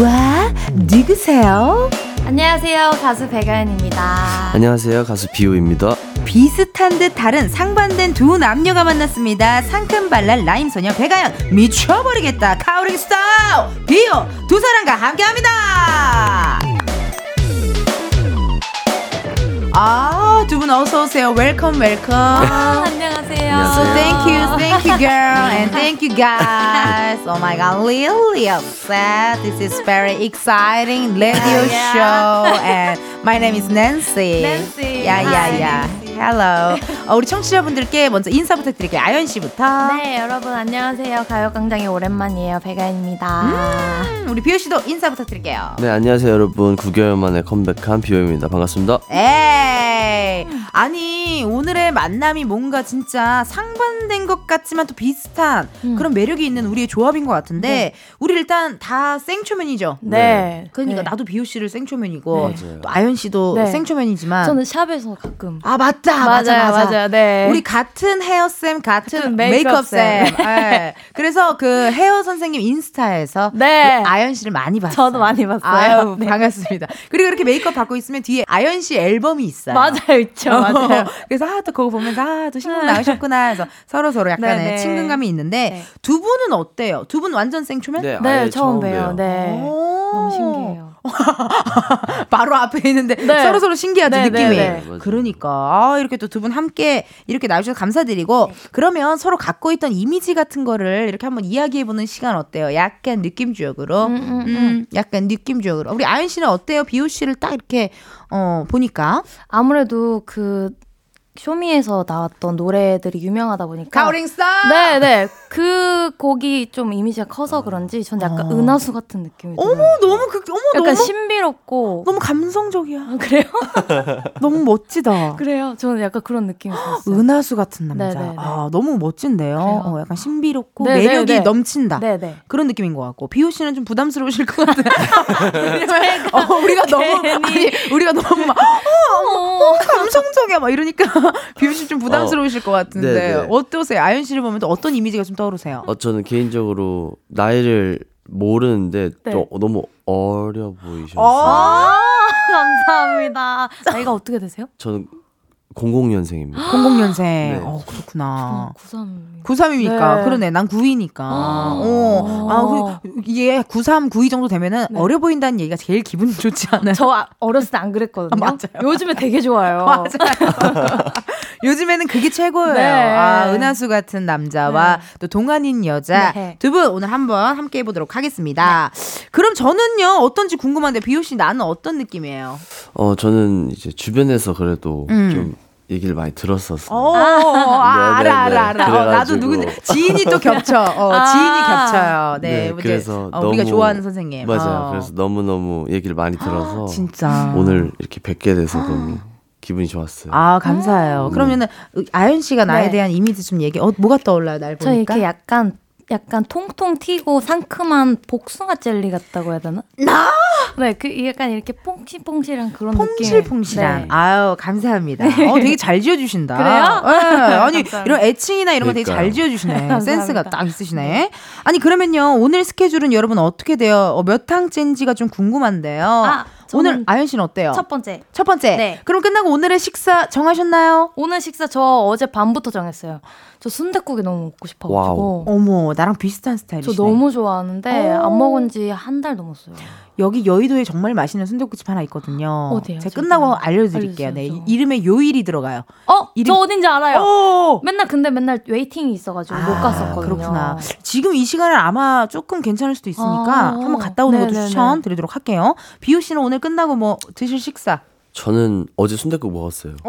Speaker 1: 와 누구세요?
Speaker 5: 안녕하세요 가수 배가연입니다
Speaker 6: 안녕하세요 가수 비오입니다
Speaker 1: 비슷한 듯 다른 상반된 두 남녀가 만났습니다. 상큼발랄 라임 소녀 배가연 미쳐버리겠다 카오링 스타일 비오 두 사람과 함께합니다. 아두 분 어서 오세요. 웰컴 웰컴.
Speaker 5: 아, 안녕하세요
Speaker 1: So thank you, thank you, girl, and thank you, guys. Oh my God, really upset. This is very exciting radio
Speaker 5: yeah.
Speaker 1: show, and my name is Nancy.
Speaker 5: Nancy.
Speaker 1: Yeah, yeah,
Speaker 5: Hi,
Speaker 1: yeah. Hello. 어, 우리 청취자분들께 먼저 인사 부탁드릴게요. 아연 씨부터.
Speaker 5: 네 여러분 안녕하세요 가요광장의 오랜만이에요 배가연입니다
Speaker 1: 음, 우리 비오 씨도 인사 부탁드릴게요.
Speaker 6: 네 안녕하세요 여러분 9개월 만에 컴백한 비오입니다 반갑습니다
Speaker 1: 에 이 아니 오늘의 만남이 뭔가 진짜 상반된 것 같지만 또 비슷한
Speaker 5: 음.
Speaker 1: 그런 매력이 있는 우리의 조합인 것 같은데
Speaker 5: 네.
Speaker 1: 우리 일단 다 생초면이죠.
Speaker 5: 네
Speaker 1: 그러니까
Speaker 5: 네.
Speaker 1: 나도 비오 씨를 생초면이고. 또 아연 씨도
Speaker 5: 네.
Speaker 1: 생초면이지만
Speaker 5: 저는 샵에서 가끔
Speaker 1: 아 맞다 맞아
Speaker 5: 맞아요,
Speaker 1: 맞아
Speaker 5: 맞아요. 네.
Speaker 1: 우리 같은 헤어 쌤 같은
Speaker 5: 같은
Speaker 1: 메이크업,
Speaker 5: 메이크업
Speaker 1: 쌤.
Speaker 5: 쌤.
Speaker 1: 네. 그래서 그 헤어 선생님 인스타에서
Speaker 5: 네.
Speaker 1: 우리 아연 씨를 많이 봤어요.
Speaker 5: 저도 많이 봤어요.
Speaker 1: 아유,
Speaker 5: 네.
Speaker 1: 반갑습니다. 그리고 이렇게 메이크업 받고 있으면 뒤에 아연 씨 앨범이 있어요.
Speaker 5: 맞아 요 있죠 맞아요
Speaker 1: 그래서 아 또 그거 보면서 아또 신곡 나오셨구나 해서 서로 서로 약간의
Speaker 5: 네, 네.
Speaker 1: 친근감이 있는데
Speaker 5: 네.
Speaker 1: 두 분은 어때요? 두 분 완전 생초면?
Speaker 6: 네,
Speaker 5: 네
Speaker 6: 아예
Speaker 5: 처음 봬요
Speaker 6: 봬요.
Speaker 5: 네
Speaker 1: 오.
Speaker 5: 너무 신기해요
Speaker 1: 바로 앞에 있는데
Speaker 5: 네.
Speaker 1: 서로 서로 신기하지
Speaker 5: 네,
Speaker 1: 느낌이.
Speaker 5: 네, 네.
Speaker 6: 맞아요.
Speaker 1: 그러니까 아, 이렇게 또 두 분 함께 이렇게 나와주셔서 감사드리고 그러면 서로 갖고 있던 이미지 같은 거를 이렇게 한번 이야기해 보는 시간 어때요? 약간 느낌적으로,
Speaker 5: 음, 음,
Speaker 1: 음, 약간 느낌적으로. 우리 아연 씨는 어때요? 비오 씨를 딱 이렇게 어 보니까
Speaker 5: 아무래도 그 쇼미에서 나왔던 노래들이 유명하다 보니까
Speaker 1: 가오링스타.
Speaker 5: 네네 그 곡이 좀 이미지가 커서 그런지 전 약간
Speaker 1: 어.
Speaker 5: 은하수 같은 느낌이
Speaker 1: 어머
Speaker 5: 들어요.
Speaker 1: 너무 그 어머
Speaker 5: 약간
Speaker 1: 너무
Speaker 5: 신비롭고
Speaker 1: 너무 감성적이야.
Speaker 5: 아, 그래요?
Speaker 1: 너무 멋지다.
Speaker 5: 그래요? 저는 약간 그런 느낌이 들었어요.
Speaker 1: 은하수 같은 남자.
Speaker 5: 네네네.
Speaker 1: 아 너무 멋진데요. 어, 약간 신비롭고
Speaker 5: 네네네.
Speaker 1: 매력이 넘친다.
Speaker 5: 네네.
Speaker 1: 그런 느낌인 것 같고 비오 씨는 좀 부담스러우실 것 같은. 어, 우리가 너무 아니 우리가 너무 막
Speaker 5: 어.
Speaker 1: 감성적이야 막 이러니까 비오 씨좀 부담스러우실 것 같은데
Speaker 6: 네네.
Speaker 1: 어떠세요? 아연 씨를 보면 또 어떤 이미지가 좀 떠오르세요?
Speaker 6: 어, 저는 개인적으로 나이를 모르는데
Speaker 5: 네.
Speaker 6: 또 너무 어려 보이셔서
Speaker 1: 어?
Speaker 5: 감사합니다. 나이가 어떻게 되세요?
Speaker 6: 저는 00년생입니다.
Speaker 1: 00년생.
Speaker 6: 네.
Speaker 1: 어 그렇구나.
Speaker 5: 93.
Speaker 1: 93이니까
Speaker 5: 네.
Speaker 1: 그러네 난 9이니까 어. 아, 그, 이게 93, 92 정도 되면은
Speaker 5: 네.
Speaker 1: 어려 보인다는 얘기가 제일 기분 좋지 않아요?
Speaker 5: 저 아- 어렸을 때 안 그랬거든요.
Speaker 1: 아, 맞아요.
Speaker 5: 요즘에 되게 좋아요.
Speaker 1: 맞아요. 요즘에는 그게 최고예요.
Speaker 5: 네.
Speaker 1: 아, 은하수 같은 남자와
Speaker 5: 네.
Speaker 1: 또 동안인 여자
Speaker 5: 네.
Speaker 1: 두분 오늘 한번 함께 해 보도록 하겠습니다. 그럼 저는요 어떤지 궁금한데 비오 씨 나는 어떤 느낌이에요?
Speaker 6: 어, 저는 이제 주변에서 그래도
Speaker 1: 음.
Speaker 6: 좀 얘기를 많이 들었었어요.
Speaker 1: 어, 아,
Speaker 6: 네네네.
Speaker 1: 알아 알아 알아. 어, 나도
Speaker 6: 그래가지고.
Speaker 1: 누군지 지인이 또 겹쳐. 어,
Speaker 5: 아.
Speaker 1: 지인이 겹쳐요. 네,
Speaker 6: 네, 그래서
Speaker 1: 어, 우리가
Speaker 6: 너무-
Speaker 1: 좋아하는 선생님.
Speaker 6: 맞아요.
Speaker 1: 어.
Speaker 6: 그래서 너무 너무 얘기를 많이 들어서
Speaker 1: 진짜
Speaker 6: 오늘 이렇게 뵙게 돼서 너무 기분이 좋았어요.
Speaker 1: 아 감사해요. 그러면은 아연 씨가 나에
Speaker 5: 네.
Speaker 1: 대한 이미지 좀 얘기. 어 뭐가 떠올라요
Speaker 5: 날저
Speaker 1: 보니까?
Speaker 5: 이렇게 약간 약간 통통 튀고 상큼한 복숭아 젤리 같다고 해야 되나?
Speaker 1: 나
Speaker 5: 네, 그 약간 이렇게 퐁실퐁실한 그런 느낌.
Speaker 1: 퐁실퐁실한.
Speaker 5: 네.
Speaker 1: 아유 감사합니다. 어 되게 잘 지어 주신다.
Speaker 5: 그래요?
Speaker 1: 네, 아니
Speaker 5: 감사합니다.
Speaker 1: 이런 애칭이나 이런 거 되게 잘. 지어 주시네.
Speaker 5: 감사합니다.
Speaker 1: 센스가 딱 있으시네. 아니 그러면요 오늘 스케줄은 여러분 어떻게 돼요? 어, 몇 항째인지가 좀 궁금한데요.
Speaker 5: 아,
Speaker 1: 오늘 아연 씨는 어때요?
Speaker 5: 첫 번째.
Speaker 1: 첫 번째.
Speaker 5: 네.
Speaker 1: 그럼 끝나고 오늘의 식사 정하셨나요?
Speaker 5: 오늘 식사 저 어제 밤부터 정했어요. 저 순댓국이 너무 먹고 싶어가지고.
Speaker 1: 어머 나랑 비슷한 스타일이시네.
Speaker 5: 저 너무 좋아하는데
Speaker 1: 어.
Speaker 5: 안 먹은 지 한 달 넘었어요.
Speaker 1: 여기 여의도에 정말 맛있는 순댓국집 하나 있거든요.
Speaker 5: 어디요?
Speaker 1: 제가 끝나고 알려드릴게요.
Speaker 5: 알려주세요,
Speaker 1: 네. 이- 이름에 요일이 들어가요.
Speaker 5: 어?
Speaker 1: 이름-
Speaker 5: 저 어딘지 알아요.
Speaker 1: 오!
Speaker 5: 맨날 근데 맨날 웨이팅이 있어가지고 못
Speaker 1: 아,
Speaker 5: 갔었거든요.
Speaker 1: 그렇구나. 지금 이 시간은 아마 조금 괜찮을 수도 있으니까
Speaker 5: 아,
Speaker 1: 한번 갔다 오는 것도
Speaker 5: 네네네.
Speaker 1: 추천드리도록 할게요. 비오 씨는 오늘 끝나고 뭐 드실 식사?
Speaker 6: 저는 어제 순댓국 먹었어요.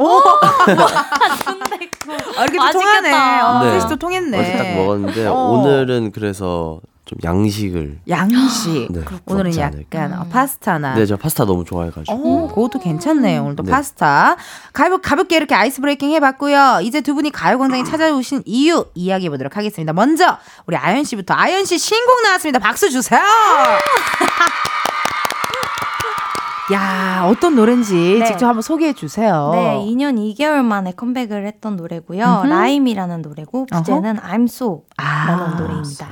Speaker 1: 아, 이렇게 또. 통하네. 어,
Speaker 6: 네.
Speaker 1: 셋이 또 통했네.
Speaker 6: 어제 딱 먹었는데
Speaker 1: 어.
Speaker 6: 오늘은 그래서 좀 양식을
Speaker 1: 양식.
Speaker 6: 네,
Speaker 1: 오늘은
Speaker 6: 먹지 않을까.
Speaker 1: 약간 어, 파스타나.
Speaker 6: 네, 저 파스타 너무 좋아해가지고.
Speaker 1: 어, 그것도 괜찮네요. 오늘도
Speaker 6: 네.
Speaker 1: 파스타. 가볍, 가볍게 이렇게 ice breaking 해봤고요. 이제 두 분이 가요광장에 찾아오신 이유 이야기해보도록 하겠습니다. 먼저, 우리 아연 씨부터. 아연 씨 신곡 나왔습니다. 박수 주세요! 야, 어떤 노래인지
Speaker 5: 네.
Speaker 1: 직접 한번 소개해 주세요.
Speaker 5: 네, 2년 2개월 만에 컴백을 했던 노래고요.
Speaker 1: 음흠.
Speaker 5: 라임이라는 노래고 부제는 I'm So라는
Speaker 1: 아.
Speaker 5: 노래입니다.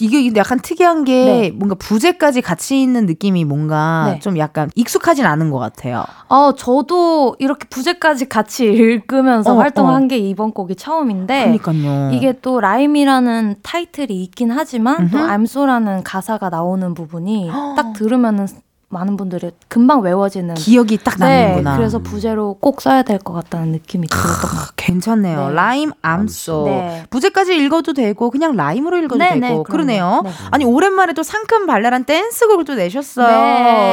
Speaker 1: 이게 약간 특이한 게
Speaker 5: 네.
Speaker 1: 뭔가 부제까지 같이 있는 느낌이 뭔가
Speaker 5: 네.
Speaker 1: 좀 약간 익숙하진 않은 것 같아요.
Speaker 5: 어, 저도 이렇게 부제까지 같이 읽으면서
Speaker 1: 어,
Speaker 5: 활동한
Speaker 1: 어.
Speaker 5: 게 이번 곡이 처음인데
Speaker 1: 그러니까요.
Speaker 5: 이게 또 라임이라는 타이틀이 있긴 하지만 또
Speaker 1: 음흠.
Speaker 5: So라는 가사가 나오는 부분이 딱 들으면은 많은 분들이 금방 외워지는
Speaker 1: 기억이 딱
Speaker 5: 네,
Speaker 1: 나는구나.
Speaker 5: 그래서 부제로 꼭 써야 될 것 같다는 느낌이 들었던 것 같아요.
Speaker 1: 괜찮네요.
Speaker 5: 네.
Speaker 1: 라임 암소.
Speaker 5: 네.
Speaker 1: 부제까지 읽어도 되고 그냥 라임으로 읽어도
Speaker 5: 네,
Speaker 1: 되고
Speaker 5: 네,
Speaker 1: 그러네요.
Speaker 5: 네.
Speaker 1: 아니 오랜만에 또 상큼 발랄한 댄스곡을 또 내셨어요.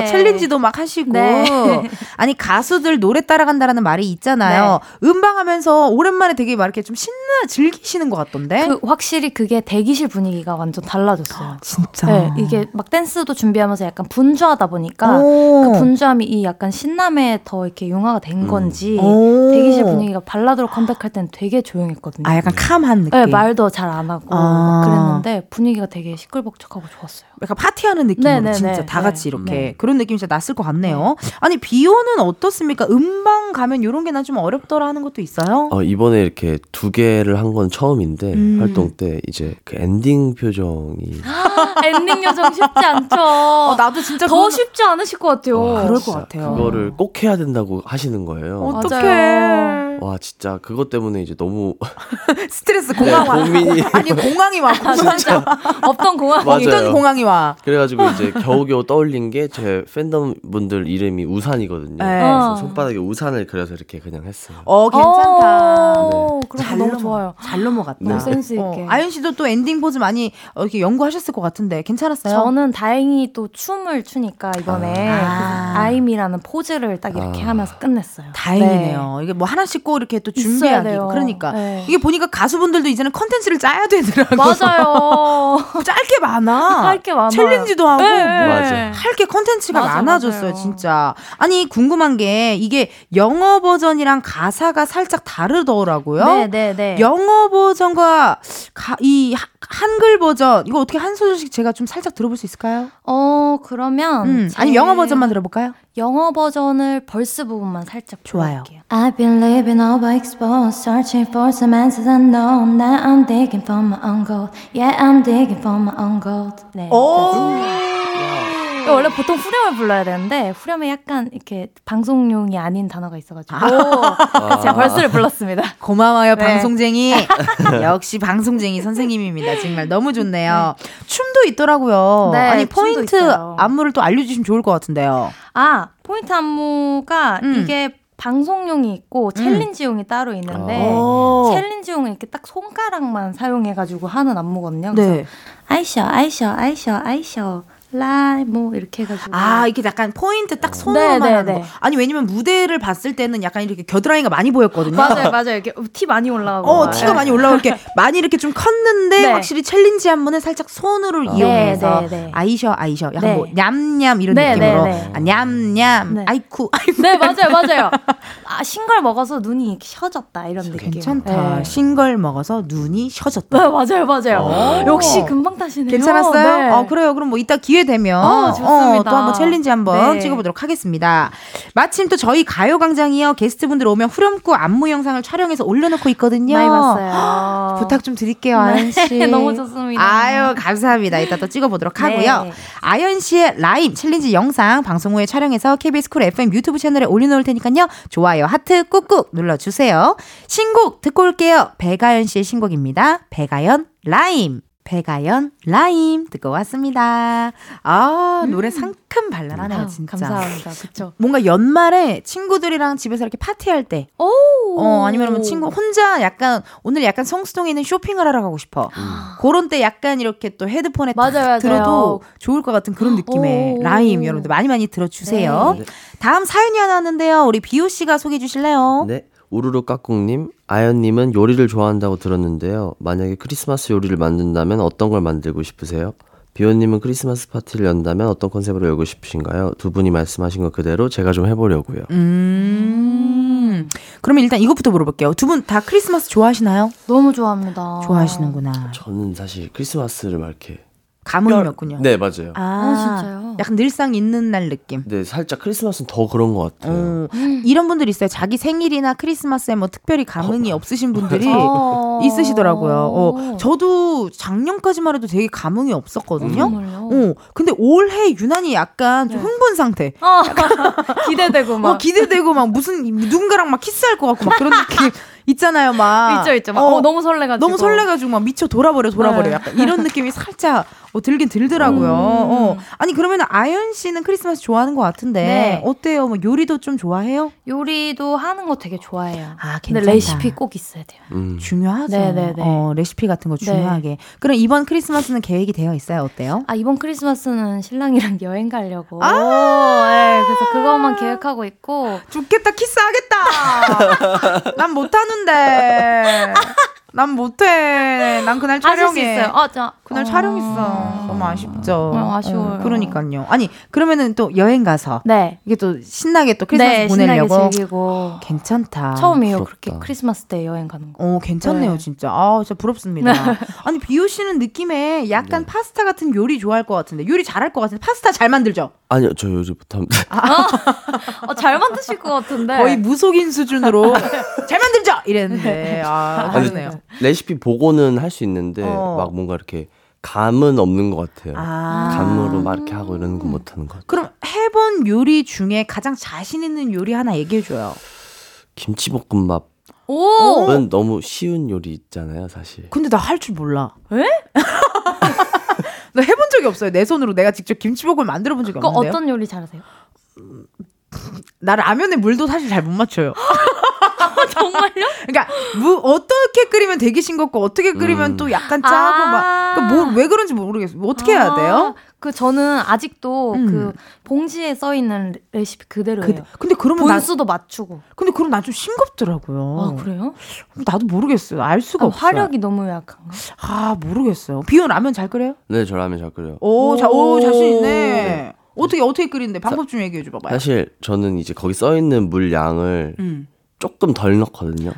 Speaker 5: 네.
Speaker 1: 챌린지도 막 하시고.
Speaker 5: 네.
Speaker 1: 아니 가수들 노래 따라간다라는 말이 있잖아요. 음방하면서 오랜만에 되게 막 이렇게 좀 신나 즐기시는 것 같던데.
Speaker 5: 그 확실히 그게 대기실 분위기가 완전 달라졌어요.
Speaker 1: 진짜.
Speaker 5: 네, 이게 막 댄스도 준비하면서 약간 분주하다 보니 까
Speaker 1: 오.
Speaker 5: 그 분주함이 이 약간 신남에 더 이렇게 융화가 된 건지
Speaker 1: 오.
Speaker 5: 대기실 분위기가 발라드로 컴백할 때는 되게 조용했거든요.
Speaker 1: 아 약간 calm한 느낌.
Speaker 5: 네, 말도 잘 안 하고
Speaker 1: 아.
Speaker 5: 막 그랬는데 분위기가 되게 시끌벅적하고 좋았어요.
Speaker 1: 약간 파티하는 느낌으로
Speaker 5: 네, 네,
Speaker 1: 진짜
Speaker 5: 네,
Speaker 1: 다
Speaker 5: 네,
Speaker 1: 같이 이렇게
Speaker 5: 네.
Speaker 1: 그런 느낌이 진짜 났을 것 같네요. 아니 비오는 어떻습니까? 음방 가면 이런 게 난 좀 어렵더라 하는 것도 있어요.
Speaker 6: 어, 이번에 이렇게 두 개를 한 건 처음인데
Speaker 1: 음.
Speaker 6: 활동 때 이제 그 엔딩 표정이
Speaker 5: 엔딩 요정 쉽지 않죠.
Speaker 1: 어, 나도 진짜
Speaker 5: 더
Speaker 1: 그거는-
Speaker 5: 쉽지 않으실 것 같아요.
Speaker 6: 와,
Speaker 1: 그럴 것 같아요.
Speaker 6: 그거를 꼭 해야 된다고 하시는 거예요.
Speaker 1: 어떡해.
Speaker 6: 와 진짜 그것 때문에 이제 너무
Speaker 1: 스트레스 공황 와.
Speaker 6: 고민이
Speaker 1: 아니 공황이 와. 공황
Speaker 5: 없던
Speaker 6: 공황.
Speaker 1: 없던 공황이 와.
Speaker 6: 그래가지고 이제 겨우겨우 떠올린 게 제 팬덤 분들 이름이 우산이거든요.
Speaker 1: 네.
Speaker 6: 그래서
Speaker 5: 어.
Speaker 6: 손바닥에 우산을 그려서 이렇게 그냥 했어요.
Speaker 1: 어 괜찮다.
Speaker 5: 오, 그런 거 너무
Speaker 1: 넘어-
Speaker 5: 좋아요.
Speaker 1: 잘 넘어갔다.
Speaker 5: 너무 센스 있게.
Speaker 1: 어, 아연 씨도 또 엔딩 포즈 많이 어, 이렇게 연구하셨을 것 같은데 괜찮았어요?
Speaker 5: 저는 다행히 또 춤을 추니까 이번에
Speaker 1: 아.
Speaker 5: 그 라임이라는 포즈를 딱 이렇게
Speaker 6: 아.
Speaker 5: 하면서 끝냈어요.
Speaker 1: 다행이네요. 이게 뭐 하나씩 꼭 이렇게 또 준비하기.
Speaker 5: 돼요.
Speaker 1: 그러니까
Speaker 5: 네.
Speaker 1: 이게 보니까 가수분들도 이제는 컨텐츠를 짜야 되더라고.
Speaker 5: 맞아요.
Speaker 1: 짤게 많아.
Speaker 5: 할게 많아요.
Speaker 1: 챌린지도 하고
Speaker 5: 네.
Speaker 1: 뭐
Speaker 6: 맞아.
Speaker 1: 할게 컨텐츠가
Speaker 5: 맞아,
Speaker 1: 많아졌어요,
Speaker 5: 맞아요.
Speaker 1: 진짜. 아니 궁금한 게 이게 영어 버전이랑 가사가 살짝 다르더라고요.
Speaker 5: 네, 네, 네.
Speaker 1: 영어 버전과 가, 이 하- 한글 버전 이거 어떻게 한 소절씩 제가 좀 살짝 들어볼 수 있을까요?
Speaker 5: 어, 그러면
Speaker 1: 음,
Speaker 5: 제
Speaker 1: 아니 영어 버전만 들어볼까요?
Speaker 5: 영어 버전을 벌스 부분만 살짝
Speaker 1: 좋아요.
Speaker 5: 불러볼게요. I've been living overexposed, searching for some answers unknown. Now I'm digging for my own gold. Yeah, I'm digging for my own gold. 네. 이거 원래 보통 후렴을 불러야 되는데 후렴에 약간 이렇게 방송용이 아닌 단어가 있어가지고 그래서 제가 벌스를 불렀습니다.
Speaker 1: 고마워요,
Speaker 5: 네.
Speaker 1: 방송쟁이. 역시 방송쟁이 선생님입니다. 정말 너무 좋네요. 춤도 있더라고요.
Speaker 5: 네,
Speaker 1: 아니, 포인트
Speaker 5: 있어요.
Speaker 1: 안무를 또 알려주시면 좋을 것 같은데요.
Speaker 5: 아 포인트 안무가
Speaker 1: 음.
Speaker 5: 이게 방송용이 있고 챌린지용이 따로 있는데
Speaker 1: 오.
Speaker 5: 챌린지용은 이렇게 딱 손가락만 사용해가지고 하는 안무거든요.
Speaker 1: 네.
Speaker 5: 그래서 아이셔 아이셔 아이셔 아이셔 라임 뭐 이렇게 해가지고
Speaker 1: 아, 이게 약간 포인트 딱 손으로만
Speaker 5: 네, 네,
Speaker 1: 하는 거.
Speaker 5: 네.
Speaker 1: 아니, 왜냐면 무대를 봤을 때는 약간 이렇게 겨드랑이가 많이 보였거든요.
Speaker 5: 맞아요 맞아요 이렇게 티 많이 올라가고
Speaker 1: 어,
Speaker 5: 막.
Speaker 1: 티가 많이 올라오고 이렇게 많이 이렇게 좀 컸는데
Speaker 5: 네.
Speaker 1: 확실히 챌린지 안무는 살짝 손으로 이용해서
Speaker 5: 네, 네.
Speaker 1: 아이셔 아이셔 약간
Speaker 5: 네.
Speaker 1: 뭐 냠냠 이런
Speaker 5: 네,
Speaker 1: 느낌으로
Speaker 5: 네, 네.
Speaker 1: 아, 냠냠
Speaker 5: 네.
Speaker 1: 아이쿠 아이쿠
Speaker 5: 네 맞아요 맞아요 아 신걸 먹어서 눈이 이렇게 셔졌다 이런 느낌
Speaker 1: 괜찮다.
Speaker 5: 네.
Speaker 1: 신걸 먹어서 눈이 셔졌다.
Speaker 5: 네, 맞아요 맞아요
Speaker 1: 오.
Speaker 5: 역시 금방 타시네요
Speaker 1: 괜찮았어요?
Speaker 5: 네.
Speaker 1: 어, 그래요. 그럼 뭐 이따 기회 되면
Speaker 5: 어, 좋습니다.
Speaker 1: 또 한번 챌린지 한번
Speaker 5: 네.
Speaker 1: 찍어보도록 하겠습니다. 마침 또 저희 가요광장이요. 게스트분들 오면 후렴구 안무 영상을 촬영해서 올려놓고 있거든요.
Speaker 5: 많이 봤어요
Speaker 1: 부탁 좀 드릴게요, 아연 씨.
Speaker 5: 네, 너무 좋습니다.
Speaker 1: 아유, 감사합니다. 이따 또 찍어보도록 하고요.
Speaker 5: 네.
Speaker 1: 아연 씨의 라임 챌린지 영상 방송 후에 촬영해서 KBS 쿨 FM 유튜브 채널에 올려놓을 테니까요. 좋아요, 하트 꾹꾹 눌러주세요. 신곡 듣고 올게요. 백아연 씨의 신곡입니다. 백아연 라임. 백아연 라임 듣고 왔습니다. 아 노래 상큼 발랄하네요
Speaker 5: 아,
Speaker 1: 진짜.
Speaker 5: 감사합니다 그쵸
Speaker 1: 뭔가 연말에 친구들이랑 집에서 이렇게 파티할 때,
Speaker 5: 오
Speaker 1: 어 아니면 뭐 친구 혼자 약간 오늘 약간 성수동에 있는 쇼핑을 하러 가고 싶어. 그런 때 약간 이렇게 또 헤드폰에 딱
Speaker 5: 맞아요, 맞아요.
Speaker 1: 들어도 좋을 것 같은 그런 느낌의
Speaker 5: 오.
Speaker 1: 라임 여러분들 많이 많이 들어주세요.
Speaker 6: 네.
Speaker 1: 다음 사연이 하나 왔는데요. 우리 비오 씨가 소개해 주실래요?
Speaker 6: 네. 우르르 까꿍님, 아연님은 요리를 좋아한다고 들었는데요. 만약에 크리스마스 요리를 만든다면 어떤 걸 만들고 싶으세요? 비오님은 크리스마스 파티를 연다면 어떤 컨셉으로 열고 싶으신가요? 두 분이 말씀하신 것 그대로 제가 좀 해보려고요.
Speaker 1: 음. 그러면 일단 이것부터 물어볼게요. 두 분 다 크리스마스 좋아하시나요?
Speaker 5: 너무 좋아합니다
Speaker 1: 좋아하시는구나.
Speaker 6: 저는 사실 크리스마스를 막 이렇게
Speaker 1: 가문이었군요.
Speaker 6: 네 맞아요.
Speaker 5: 아, 진짜요?
Speaker 1: 약간 늘상 있는 날 느낌.
Speaker 6: 네 살짝 크리스마스는 더 그런 것 같아요.
Speaker 1: 어, 이런 분들 있어요. 자기 생일이나 크리스마스에 뭐 특별히 감흥이 없으신 분들이
Speaker 5: 어.
Speaker 1: 있으시더라고요. 어, 저도 작년까지만 해도 되게 감흥이 없었거든요.
Speaker 5: 정말요?
Speaker 1: 어, 근데 올해 유난히 약간 좀 흥분 상태.
Speaker 5: 어, 기대되고 막
Speaker 1: 어, 기대되고 막 무슨 누군가랑 막 키스할 것 같고 막 그런 느낌 있잖아요, 막.
Speaker 5: 있죠 있죠 막, 어, 너무 설레가지고
Speaker 1: 너무 설레가지고 막 미쳐 돌아버려 돌아버려
Speaker 5: 네.
Speaker 1: 약간 이런 느낌이 살짝 어, 들긴 들더라고요.
Speaker 5: 음.
Speaker 1: 어. 아니 그러면 아연 씨는 크리스마스 좋아하는 것 같은데
Speaker 5: 네.
Speaker 1: 어때요? 뭐 요리도 좀 좋아해요?
Speaker 5: 요리도 하는 거 되게 좋아해요
Speaker 1: 아
Speaker 5: 근데
Speaker 1: 괜찮다.
Speaker 5: 레시피 꼭 있어야 돼요
Speaker 6: 음.
Speaker 1: 중요하죠.
Speaker 5: 네네네.
Speaker 1: 어, 레시피 같은 거 중요하게. 그럼 이번 크리스마스는 계획이 되어 있어요? 어때요?
Speaker 5: 아 이번 크리스마스는 신랑이랑 여행 가려고
Speaker 1: 아!
Speaker 5: 네, 그래서 그것만 계획하고 있고
Speaker 1: 죽겠다 키스하겠다. 난 못하는 데. 난 못해. 난 그날 촬영해.
Speaker 5: 있어요 어, 저,
Speaker 1: 그날
Speaker 5: 어.
Speaker 1: 촬영 있어. 너무 아쉽죠.
Speaker 5: 어, 아쉬워요.
Speaker 1: 어, 그러니까요. 아니 그러면은 또 여행 가서
Speaker 5: 네
Speaker 1: 이게 또 신나게 또 크리스마스
Speaker 5: 네,
Speaker 1: 보내려고
Speaker 5: 신나게 즐기고
Speaker 1: 괜찮다.
Speaker 5: 처음이에요
Speaker 6: 부럽다.
Speaker 5: 그렇게 크리스마스 때 여행 가는 거
Speaker 1: 어, 괜찮네요,
Speaker 5: 네.
Speaker 1: 진짜. 아, 진짜 부럽습니다. 아니, 비오 씨는 느낌에 약간 파스타 같은 요리 좋아할 것 같은데, 요리 잘할 것 같은데, 파스타 잘 만들죠?
Speaker 6: 아니요 저 요리 못합니다.
Speaker 5: 어, 잘 만드실 것 같은데
Speaker 1: 거의 무속인 수준으로 잘 만들죠! 이랬는데, 아, 그러네요.
Speaker 6: 레시피 보고는 할 수 있는데
Speaker 1: 어.
Speaker 6: 막 뭔가 이렇게 감은 없는 것 같아요.
Speaker 1: 아.
Speaker 6: 감으로 막 이렇게 하고 이러는 건 못하는 것 같아요.
Speaker 1: 그럼 해본 요리 중에 가장 자신 있는 요리 하나 얘기해줘요.
Speaker 6: 김치볶음밥은
Speaker 5: 오
Speaker 6: 너무 쉬운 요리 있잖아요, 사실.
Speaker 1: 근데 나 할 줄 몰라.
Speaker 5: 에?
Speaker 1: 나 해본 적이 없어요. 내 손으로 내가 직접 김치볶음을 만들어 본 적이
Speaker 5: 그
Speaker 1: 없는데요.
Speaker 5: 어떤 요리 잘하세요?
Speaker 1: 나 라면에 물도 사실 잘 못 맞춰요.
Speaker 5: 정말요?
Speaker 1: 그러니까 무 어떻게 끓이면 되게 싱겁고 어떻게 끓이면
Speaker 6: 음.
Speaker 1: 또 약간 짜고
Speaker 5: 아.
Speaker 1: 막. 그러니까 뭐, 왜 그런지 모르겠어요. 뭐 어떻게 해야 돼요?
Speaker 5: 그 저는 아직도
Speaker 1: 음.
Speaker 5: 그 봉지에 써 있는 레시피 그대로예요.
Speaker 1: 그, 근데 그러면 나,
Speaker 5: 분수도 맞추고.
Speaker 1: 근데 그럼 난좀 싱겁더라고요.
Speaker 5: 아 그래요?
Speaker 1: 나도 모르겠어요. 알 수가
Speaker 5: 아,
Speaker 1: 없어요.
Speaker 5: 화력이 너무 약한가?
Speaker 1: 아 모르겠어요. 비온 라면 잘 끓여요?
Speaker 6: 네, 저 라면 잘 끓여요.
Speaker 1: 오, 자, 오 자신 있네.
Speaker 6: 네.
Speaker 1: 어떻게 어떻게 끓이는데 방법 좀 얘기해 줘 봐봐요.
Speaker 6: 사실 저는 이제 거기 써 있는 물 양을
Speaker 1: 음.
Speaker 6: 조금 덜 넣거든요.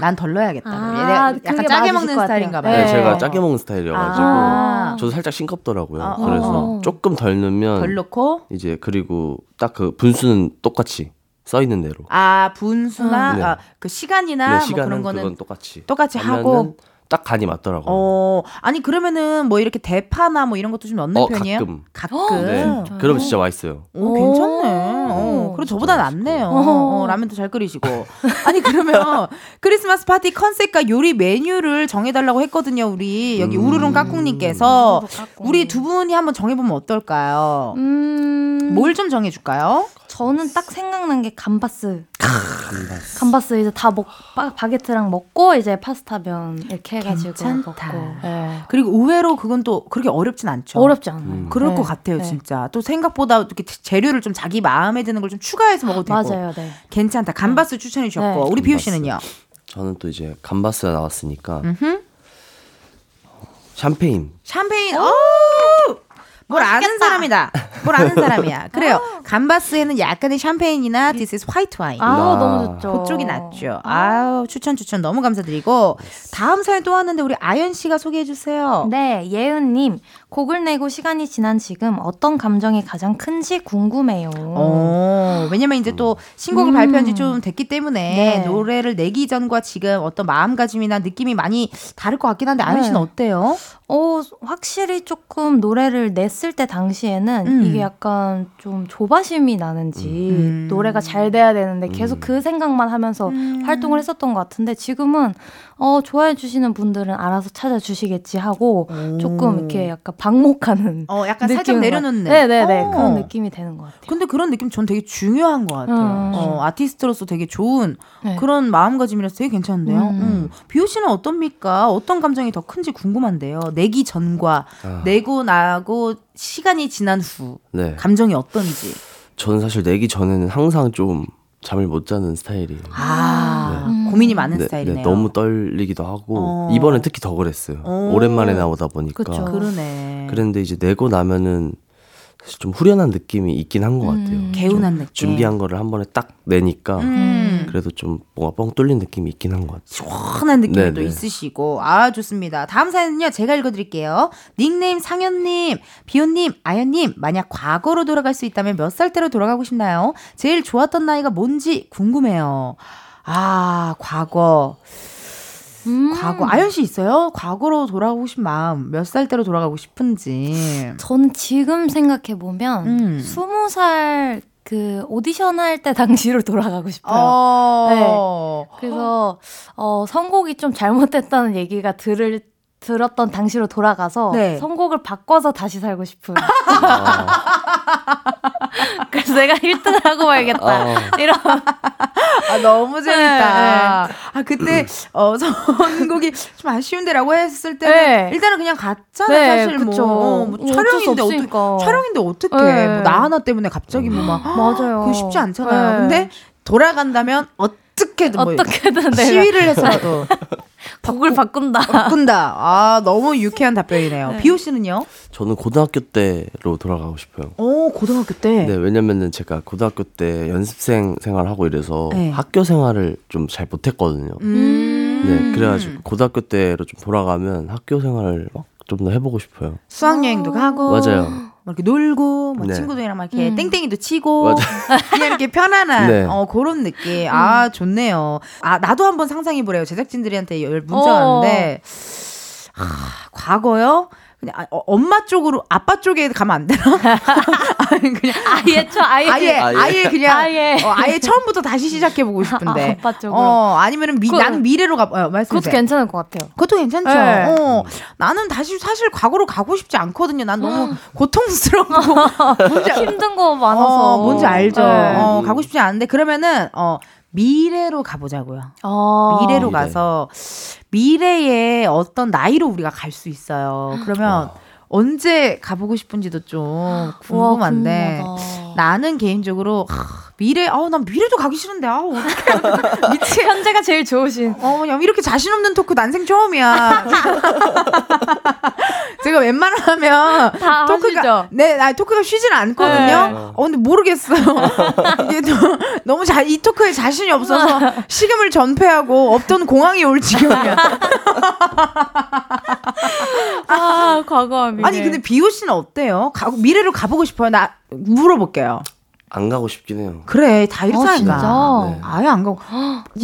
Speaker 1: 난덜 넣어야겠다.
Speaker 5: 아,
Speaker 1: 약간 짜게 먹는. 스타일인가 봐요.
Speaker 6: 네,
Speaker 5: 네.
Speaker 6: 제가 짜게 먹는 스타일이어가지고
Speaker 5: 아.
Speaker 6: 저도 살짝 싱겁더라고요.
Speaker 1: 어,
Speaker 6: 그래서
Speaker 5: 어.
Speaker 6: 조금 덜 넣으면
Speaker 1: 덜 넣고
Speaker 6: 이제 그리고 딱 그 분수는 똑같이 써 있는 대로.
Speaker 1: 아 분수나
Speaker 6: 네.
Speaker 1: 아, 그 시간이나
Speaker 6: 네,
Speaker 1: 뭐
Speaker 6: 시간은
Speaker 1: 그런 거는
Speaker 6: 그건 똑같이
Speaker 1: 똑같이
Speaker 6: 하면은
Speaker 1: 하고
Speaker 6: 딱 간이 맞더라고요.
Speaker 1: 어 아니 그러면은 뭐 이렇게 대파나 뭐 이런 것도 좀 넣는
Speaker 6: 어,
Speaker 1: 편이에요?
Speaker 6: 가끔.
Speaker 1: 가끔.
Speaker 6: 네, 그러면 진짜 맛있어요.
Speaker 1: 오, 괜찮네.
Speaker 5: 오.
Speaker 1: 어, 그리고 저보다 낫네요.
Speaker 5: 어.
Speaker 1: 어, 라면도 잘 끓이시고. 아니, 그러면 크리스마스 파티 컨셉과 요리 메뉴를 정해달라고 했거든요, 우리. 여기
Speaker 6: 음.
Speaker 1: 우르릉 까꿍님께서.
Speaker 5: 까꿍.
Speaker 1: 우리 두 분이 한번 정해보면 어떨까요?
Speaker 5: 음.
Speaker 1: 뭘 좀 정해줄까요?
Speaker 5: 저는 딱 생각난 게 감바스. 감바스 이제 다 먹, 바, 바게트랑 먹고 이제 파스타면 이렇게 해가지고
Speaker 1: 괜찮다.
Speaker 5: 먹고. 네.
Speaker 1: 그리고 의외로 그건 또 그렇게 어렵진 않죠.
Speaker 5: 어렵지 않아요.
Speaker 6: 음.
Speaker 1: 그럴
Speaker 5: 네.
Speaker 1: 것 같아요,
Speaker 5: 네.
Speaker 1: 진짜. 또 생각보다 이렇게 재료를 좀 자기 마음에 드는 걸 좀 추가해서 먹어도 되고.
Speaker 5: 맞아요, 네.
Speaker 1: 괜찮다. 감바스 추천해 주셨고.
Speaker 5: 네.
Speaker 1: 우리 비우
Speaker 6: 감바스.
Speaker 1: 씨는요?
Speaker 6: 저는 또 이제 감바스가 나왔으니까
Speaker 1: 음흠.
Speaker 6: 샴페인.
Speaker 1: 샴페인. 오! 뭘 아는 사람이다. 뭘 아는 사람이야. 그래요. 감바스에는 약간의 샴페인이나 this is white wine.
Speaker 5: 아,
Speaker 6: 아.
Speaker 5: 너무 좋죠.
Speaker 1: 그쪽이 낫죠. 아우, 추천, 추천 너무 감사드리고. 다음 사연 또 왔는데 우리 아연 씨가 소개해 주세요.
Speaker 5: 네, 예은 님. 곡을 내고 시간이 지난 지금 어떤 감정이 가장 큰지 궁금해요.
Speaker 1: 어, 왜냐면 이제 또 신곡을
Speaker 5: 음.
Speaker 1: 발표한 지 좀 됐기 때문에
Speaker 5: 네.
Speaker 1: 노래를 내기 전과 지금 어떤 마음가짐이나 느낌이 많이 다를 것 같긴 한데 아연 씨는
Speaker 5: 네.
Speaker 1: 어때요?
Speaker 5: 어, 확실히 조금 노래를 냈을 때 당시에는
Speaker 1: 음.
Speaker 5: 이게 약간 좀 조바심이 나는지
Speaker 1: 음.
Speaker 5: 노래가 잘 돼야 되는데 계속 그 생각만 하면서
Speaker 1: 음.
Speaker 5: 활동을 했었던 것 같은데 지금은 어, 좋아해 주시는 분들은 알아서 찾아주시겠지 하고 조금 이렇게 약간 방목하는
Speaker 1: 어, 약간 살짝 내려놓는.
Speaker 5: 같- 네네네
Speaker 1: 어.
Speaker 5: 그런 느낌이 되는 것 같아요.
Speaker 1: 근데 그런 느낌 전 되게 중요한 것 같아요.
Speaker 5: 음.
Speaker 1: 어, 아티스트로서 되게 좋은
Speaker 5: 네.
Speaker 1: 그런 마음가짐이라서 되게 괜찮은데요.
Speaker 5: 음.
Speaker 1: 음. 비오 씨는 어떻습니까? 어떤 감정이 더 큰지 궁금한데요. 내기 전과
Speaker 6: 아.
Speaker 1: 내고 나고 시간이 지난 후
Speaker 6: 네.
Speaker 1: 감정이 어떤지.
Speaker 6: 저는 사실 내기 전에는 항상 좀 잠을 못 자는 스타일이에요.
Speaker 1: 아,
Speaker 5: 네.
Speaker 1: 고민이 많은
Speaker 6: 네,
Speaker 1: 스타일이네요.
Speaker 6: 네, 너무 떨리기도 하고
Speaker 1: 어.
Speaker 6: 이번엔 특히 더 그랬어요.
Speaker 1: 어.
Speaker 6: 오랜만에 나오다 보니까.
Speaker 5: 그쵸.
Speaker 1: 그러네.
Speaker 6: 그랬는데 이제 내고 나면은 사실 좀 후련한 느낌이 있긴 한 것 같아요.
Speaker 5: 음.
Speaker 1: 개운한 느낌.
Speaker 6: 준비한 거를 한 번에 딱 내니까
Speaker 1: 음.
Speaker 6: 그래도 좀 뭔가 뻥 뚫린 느낌이 있긴 한 것 같아요.
Speaker 1: 시원한 느낌이
Speaker 6: 네네.
Speaker 1: 또 있으시고 아 좋습니다. 다음 사연은요 제가 읽어드릴게요. 닉네임 상현님, 비호님, 아연님 만약 과거로 돌아갈 수 있다면 몇 살 때로 돌아가고 싶나요? 제일 좋았던 나이가 뭔지 궁금해요. 아 과거
Speaker 5: 음.
Speaker 1: 과거 아연 씨 있어요? 과거로 돌아가고 싶은 마음 몇 살 때로 돌아가고 싶은지.
Speaker 5: 저는 지금 생각해 보면
Speaker 1: 음.
Speaker 5: 스무 살그 오디션 할 때 당시로 돌아가고 싶어요.
Speaker 1: 어.
Speaker 5: 그래서 어, 선곡이 좀 잘못됐다는 얘기가 들을 들었던 당시로 돌아가서
Speaker 1: 네.
Speaker 5: 선곡을 바꿔서 다시 살고 싶은.
Speaker 6: 아,
Speaker 5: 그래서 내가 1등을 하고 말겠다.
Speaker 6: 아,
Speaker 5: 이런.
Speaker 1: 아, 너무 재밌다.
Speaker 5: 네,
Speaker 1: 아, 그때, 어, 선곡이 좀 아쉬운데라고 했을 때는
Speaker 5: 네.
Speaker 1: 일단은 그냥 갔잖아,
Speaker 5: 네,
Speaker 1: 사실 뭐.
Speaker 5: 그쵸.
Speaker 1: 어, 뭐
Speaker 5: 어쩔 수
Speaker 1: 촬영인데,
Speaker 5: 없으니까.
Speaker 1: 촬영인데 어떡해.
Speaker 5: 네.
Speaker 1: 뭐, 나 하나 때문에 갑자기 뭐 막.
Speaker 5: 맞아요.
Speaker 1: 그거 쉽지 않잖아요.
Speaker 5: 네.
Speaker 1: 근데 돌아간다면 어 떻게든 뭐
Speaker 5: 어떻게든 내가
Speaker 1: 시위를 해서라도
Speaker 5: 곡을 바꾼다.
Speaker 1: 바꾼다. 아, 너무 유쾌한 답변이네요. 비오 씨는요?
Speaker 6: 저는 고등학교 때로 돌아가고 싶어요.
Speaker 1: 오, 고등학교 때.
Speaker 6: 네, 왜냐면은 제가 고등학교 때 연습생 생활하고 이래서
Speaker 1: 네.
Speaker 6: 학교 생활을 좀 잘 못했거든요.
Speaker 1: 음.
Speaker 6: 네, 그래가지고 고등학교 때로 좀 돌아가면 학교 생활을 막 좀 더 해보고 싶어요.
Speaker 1: 수학여행도 가고.
Speaker 6: 맞아요.
Speaker 1: 뭐 이렇게 놀고, 뭐
Speaker 6: 네.
Speaker 1: 친구들이랑 막 이렇게
Speaker 5: 음.
Speaker 1: 땡땡이도 치고.
Speaker 6: 맞아.
Speaker 1: 그냥 이렇게 편안한
Speaker 6: 네.
Speaker 1: 어 그런 느낌. 아 좋네요. 아 나도 한번 상상해 보래요. 제작진들한테 열 문자
Speaker 5: 어.
Speaker 1: 왔는데 아 과거요? 그냥 아, 어, 엄마 쪽으로 아빠 쪽에 가면 안 되나? 그냥
Speaker 5: 아예 저 아예
Speaker 1: 아예
Speaker 6: 아예.
Speaker 1: 아예 그냥
Speaker 5: 아예.
Speaker 1: 어, 아예 처음부터 다시 시작해 보고 싶은데.
Speaker 5: 아, 아빠쪽으로.
Speaker 1: 어 아니면은 미,
Speaker 5: 그거-
Speaker 1: 나는 미래로 가. 어, 말씀하세요.
Speaker 5: 그것도 괜찮을 것 같아요.
Speaker 1: 그것도 괜찮죠.
Speaker 5: 네.
Speaker 1: 어, 나는 다시 사실 과거로 가고 싶지 않거든요. 난 너무 고통스럽고 뭔지,
Speaker 5: 힘든 거 많아서.
Speaker 1: 어, 뭔지 알죠.
Speaker 5: 네.
Speaker 1: 어, 가고 싶지 않은데 그러면은 어 미래로 가보자고요.
Speaker 5: 아.
Speaker 1: 미래로
Speaker 6: 미래.
Speaker 1: 가서 미래에 어떤 나이로 우리가 갈 수 있어요. 그러면 언제 가보고 싶은지도 좀 궁금한데
Speaker 5: 와.
Speaker 1: 나는 개인적으로 하, 미래 아난 미래도 가기 싫은데 아 어떻게 미치
Speaker 5: 현재가 제일 좋으신.
Speaker 1: 어, 야, 이렇게 자신 없는 토크 난생 처음이야. 제가 웬만하면
Speaker 5: 다
Speaker 1: 토크가
Speaker 5: 하시죠?
Speaker 1: 네, 아, 토크가 쉬질 않거든요.
Speaker 5: 네.
Speaker 1: 어, 근데 모르겠어요. 이게 또 너무 자, 이 토크에 자신이 없어서 식음을 전폐하고 없던 공항이 올 지경이야.
Speaker 5: 아, 과거 와 미래.
Speaker 1: 아니 근데 비오 씨는 어때요? 가, 미래로 가보고 싶어요. 나 물어볼게요.
Speaker 6: 안 가고 싶긴 해요.
Speaker 1: 그래 다
Speaker 5: 아,
Speaker 1: 이렇다니까.
Speaker 5: 진짜?
Speaker 6: 네.
Speaker 1: 아예 안 가고.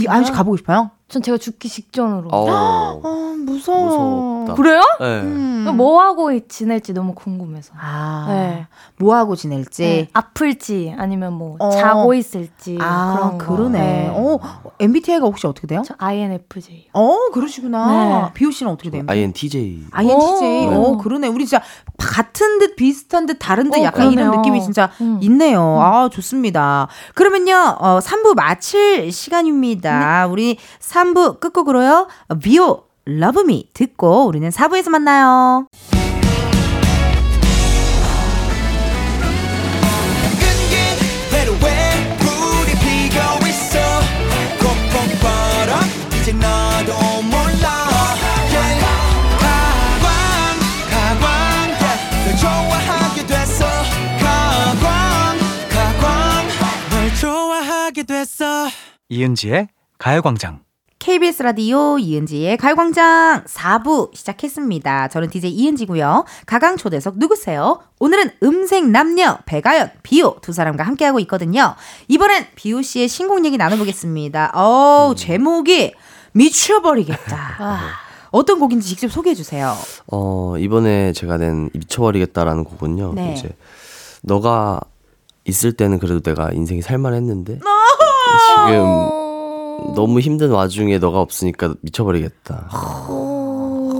Speaker 1: 아유 씨 가보고 싶어요?
Speaker 5: 전 제가 죽기 직전으로.
Speaker 6: 어,
Speaker 1: 어 무서워.
Speaker 6: 무섭다.
Speaker 5: 그래요?
Speaker 6: 네.
Speaker 1: 음.
Speaker 5: 뭐 하고 지낼지 너무 궁금해서.
Speaker 1: 아,
Speaker 5: 네.
Speaker 1: 뭐 하고 지낼지.
Speaker 5: 네. 아플지 아니면 뭐
Speaker 1: 어.
Speaker 5: 자고 있을지
Speaker 1: 아,
Speaker 5: 그런 거.
Speaker 1: 그러네.
Speaker 5: 네.
Speaker 1: 어, MBTI가 혹시 어떻게 돼요?
Speaker 5: 저 INFJ.
Speaker 1: 어, 그러시구나.
Speaker 5: 네.
Speaker 1: 비오 씨는 어떻게 돼요?
Speaker 6: INTJ.
Speaker 1: INTJ.
Speaker 5: 오.
Speaker 1: 어, 그러네. 우리 진짜 같은 듯 비슷한 듯 다른 듯
Speaker 5: 어,
Speaker 1: 약간 이런
Speaker 5: 그러네요.
Speaker 1: 느낌이 진짜
Speaker 5: 음.
Speaker 1: 있네요. 아, 좋습니다. 그러면요, 어, 3부 마칠 시간입니다. 우리 3부 끝곡으로요, 어, 비오, 러브미 듣고 우리는 4부에서 만나요.
Speaker 7: 이은지의 가요광장.
Speaker 1: KBS 라디오 이은지의 가요광장 4부 시작했습니다. 저는 DJ 이은지고요. 가강 초대석 누구세요? 오늘은 음색 남녀 배가연, 비오 두 사람과 함께하고 있거든요. 이번엔 비오 씨의 신곡 얘기 나눠보겠습니다. 어우 제목이 미쳐버리겠다. 어떤 곡인지 직접 소개해 주세요.
Speaker 6: 어, 이번에 제가 낸 미쳐버리겠다라는 곡은요.
Speaker 1: 네.
Speaker 6: 이제 너가 있을 때는 그래도 내가 인생이 살만했는데
Speaker 1: 아!
Speaker 6: 지금 너무 힘든 와중에 너가 없으니까 미쳐버리겠다.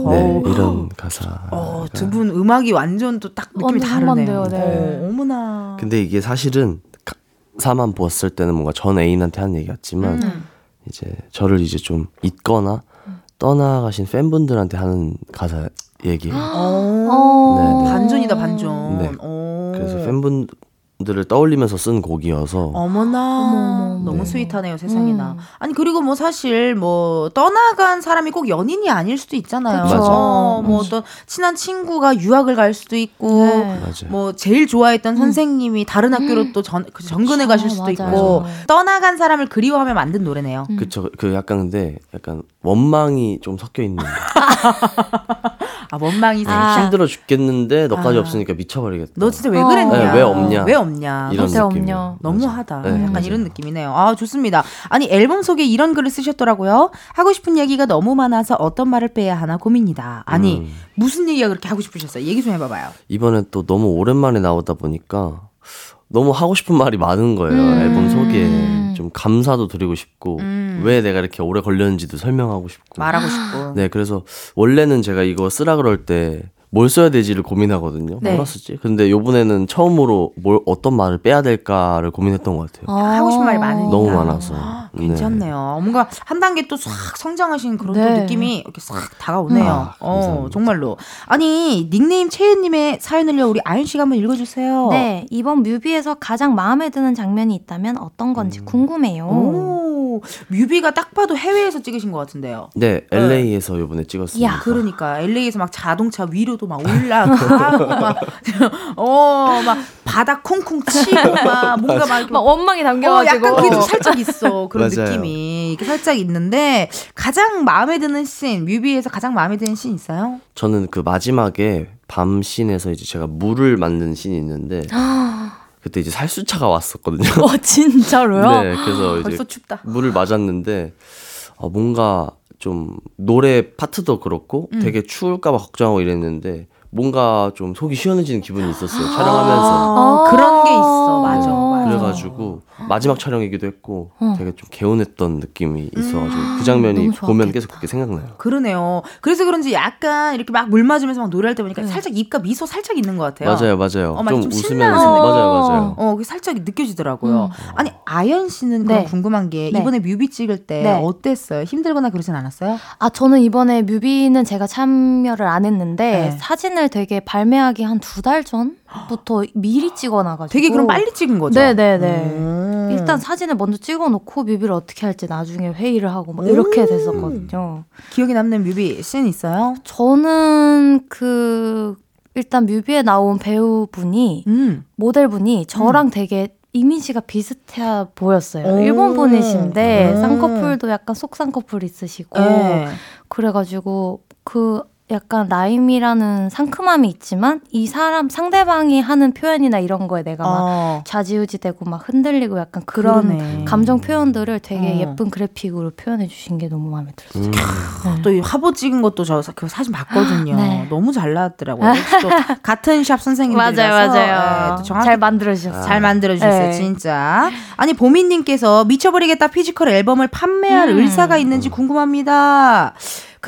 Speaker 6: 네, 이런 가사.
Speaker 1: 어, 두 분 음악이 완전 또 딱 느낌이 다르네요.
Speaker 5: 한반대요, 네.
Speaker 1: 어, 어머나.
Speaker 6: 근데 이게 사실은 가사만 보았을 때는 뭔가 전 애인한테 하는 얘기였지만
Speaker 1: 음.
Speaker 6: 이제 저를 이제 좀 잊거나 떠나가신 팬분들한테 하는 가사 얘기예요.
Speaker 1: 어,
Speaker 6: 네, 네.
Speaker 1: 반전이다 반전.
Speaker 6: 네.
Speaker 1: 어.
Speaker 6: 그래서 팬분 들을 떠올리면서 쓴 곡이어서
Speaker 1: 어머나 너무
Speaker 6: 네.
Speaker 1: 스윗하네요 세상에나
Speaker 5: 음.
Speaker 1: 아니 그리고 뭐 사실 뭐 떠나간 사람이 꼭 연인이 아닐 수도 있잖아요.
Speaker 6: 맞아.
Speaker 1: 어, 뭐 어떤 친한 친구가 유학을 갈 수도 있고
Speaker 5: 네.
Speaker 1: 뭐 제일 좋아했던 선생님이 다른 학교로 또 전, 그 전근해
Speaker 5: 그쵸,
Speaker 1: 가실 수도
Speaker 5: 맞아요.
Speaker 1: 있고 떠나간 사람을 그리워하며 만든 노래네요
Speaker 6: 그쵸. 그 약간 근데 약간 원망이 좀 섞여 있는.
Speaker 1: 아 원망이
Speaker 5: 아.
Speaker 6: 힘들어 죽겠는데 너까지
Speaker 1: 아.
Speaker 6: 없으니까 미쳐버리겠다.
Speaker 1: 너 진짜 왜
Speaker 5: 어.
Speaker 1: 그랬냐
Speaker 6: 네, 왜 없냐.
Speaker 1: 왜 없냐
Speaker 6: 이런
Speaker 5: 어때
Speaker 6: 느낌.
Speaker 5: 없냐.
Speaker 1: 너무하다.
Speaker 6: 네,
Speaker 1: 약간
Speaker 6: 맞아요.
Speaker 1: 이런 느낌이네요. 아, 좋습니다. 아니, 앨범 속에 이런 글을 쓰셨더라고요. 하고 싶은 얘기가 너무 많아서 어떤 말을 빼야 하나 고민이다. 아니,
Speaker 6: 음.
Speaker 1: 무슨 얘기가 그렇게 하고 싶으셨어요? 얘기 좀 해봐봐요.
Speaker 6: 이번에 또 너무 오랜만에 나오다 보니까 너무 하고 싶은 말이 많은 거예요.
Speaker 5: 음.
Speaker 6: 앨범 속에 좀 감사도 드리고 싶고
Speaker 1: 음.
Speaker 6: 왜 내가 이렇게 오래 걸렸는지도 설명하고 싶고.
Speaker 1: 말하고 싶고.
Speaker 6: 네, 그래서 원래는 제가 이거 쓰라 그럴 때 뭘 써야 되지를 고민하거든요.
Speaker 1: 네.
Speaker 6: 뭐라 쓰지? 근데 요번에는 처음으로 뭘 어떤 말을 빼야 될까를 고민했던 것 같아요.
Speaker 1: 하고 싶은 말이 많으니까.
Speaker 6: 너무 많아서. 네.
Speaker 1: 괜찮네요. 뭔가 한 단계 또 싹 성장하신 그런 또
Speaker 5: 네.
Speaker 1: 느낌이 이렇게 싹 다가오네요.
Speaker 6: 아,
Speaker 1: 어. 정말로. 아니, 닉네임 채은님의 사연을요, 우리 아윤 씨가 한번 읽어주세요.
Speaker 5: 네, 이번 뮤비에서 가장 마음에 드는 장면이 있다면 어떤 건지 궁금해요.
Speaker 1: 오, 뮤비가 딱 봐도 해외에서 찍으신 것 같은데요.
Speaker 6: 네, LA에서 요번에 찍었습니다.
Speaker 5: 야,
Speaker 1: 그러니까 LA에서 막 자동차 위로 도 막 올라가고 막 어 막 바닥 쿵쿵 치고 막 뭔가 막,
Speaker 5: 막 원망이
Speaker 1: 어,
Speaker 5: 담겨가지고.
Speaker 1: 약간 그게 살짝 있어 그런. 느낌이 이렇게 살짝 있는데 가장 마음에 드는 씬 뮤비에서 가장 마음에 드는 씬 있어요?
Speaker 6: 저는 그 마지막에 밤 씬에서 이제 제가 물을 맞는 씬이 있는데 그때 이제 살수차가 왔었거든요.
Speaker 5: 와 진짜로요?
Speaker 6: 네, 그래서 이제
Speaker 1: 벌써 춥다.
Speaker 6: 물을 맞았는데 어, 뭔가 좀 노래 파트도 그렇고
Speaker 1: 음.
Speaker 6: 되게 추울까봐 걱정하고 이랬는데 뭔가 좀 속이 시원해지는 기분이 있었어요.
Speaker 1: 아,
Speaker 6: 촬영하면서.
Speaker 1: 그런 게 있어. 맞아.
Speaker 5: 어.
Speaker 1: 맞아.
Speaker 6: 그래가지고 마지막 촬영이기도 했고
Speaker 5: 어.
Speaker 6: 되게 좀 개운했던 느낌이 있어가지고 그 장면이 보면. 계속 그렇게 생각나요.
Speaker 1: 그러네요. 그래서 그런지 약간 이렇게 막 물 맞으면서 막 노래할 때 보니까
Speaker 5: 네.
Speaker 1: 살짝 입가 미소 살짝 있는 것 같아요.
Speaker 6: 맞아요, 맞아요.
Speaker 1: 어, 막좀좀
Speaker 6: 웃으면서
Speaker 1: 신나는
Speaker 6: 맞아요. 맞아요.
Speaker 1: 어, 그게 살짝 느껴지더라고요. 아니 아연 씨는 그럼
Speaker 5: 네.
Speaker 1: 궁금한 게
Speaker 5: 네.
Speaker 1: 이번에 뮤비 찍을 때
Speaker 5: 네.
Speaker 1: 어땠어요? 힘들거나 그러진 않았어요?
Speaker 5: 아, 저는 이번에 뮤비는 제가 참여를 안 했는데
Speaker 1: 네.
Speaker 5: 사진을 되게 발매하기 한 두 달 전 부터 미리 찍어놔가지고
Speaker 1: 되게 그럼 빨리 찍은 거죠?
Speaker 5: 네네네.
Speaker 1: 음.
Speaker 5: 일단 사진을 먼저 찍어놓고 뮤비를 어떻게 할지 나중에 회의를 하고 막 이렇게
Speaker 1: 음.
Speaker 5: 됐었거든요.
Speaker 1: 기억에 남는 뮤비 씬 있어요?
Speaker 5: 저는 그 일단 뮤비에 나온 배우분이
Speaker 1: 음.
Speaker 5: 모델분이 저랑 되게 이미지가 비슷해 보였어요.
Speaker 1: 오.
Speaker 5: 일본 분이신데
Speaker 1: 오.
Speaker 5: 쌍꺼풀도 약간 속쌍꺼풀 있으시고
Speaker 1: 네.
Speaker 5: 그래가지고 그 약간 라임이라는 상큼함이 있지만 이 사람 상대방이 하는 표현이나 이런 거에 내가 막
Speaker 1: 어.
Speaker 5: 좌지우지되고 막 흔들리고 약간 그런
Speaker 1: 그러네.
Speaker 5: 감정 표현들을 되게
Speaker 1: 어.
Speaker 5: 예쁜 그래픽으로 표현해 주신 게 너무 마음에 들었어요.
Speaker 6: 음.
Speaker 1: 또이 화보 찍은 것도 저 그 사진 봤거든요.
Speaker 5: 네.
Speaker 1: 너무 잘 나왔더라고요. 역시 또 같은 샵 선생님들이라서
Speaker 5: 맞아요,
Speaker 1: 네,
Speaker 5: 맞아요.
Speaker 1: 또 정확히
Speaker 5: 잘 만들어 주셨어요.
Speaker 1: 잘 만들어 주셨어요,
Speaker 5: 네.
Speaker 1: 진짜. 아니, 보미님께서 미쳐버리겠다 피지컬 앨범을 판매할
Speaker 5: 음.
Speaker 1: 의사가 있는지 궁금합니다.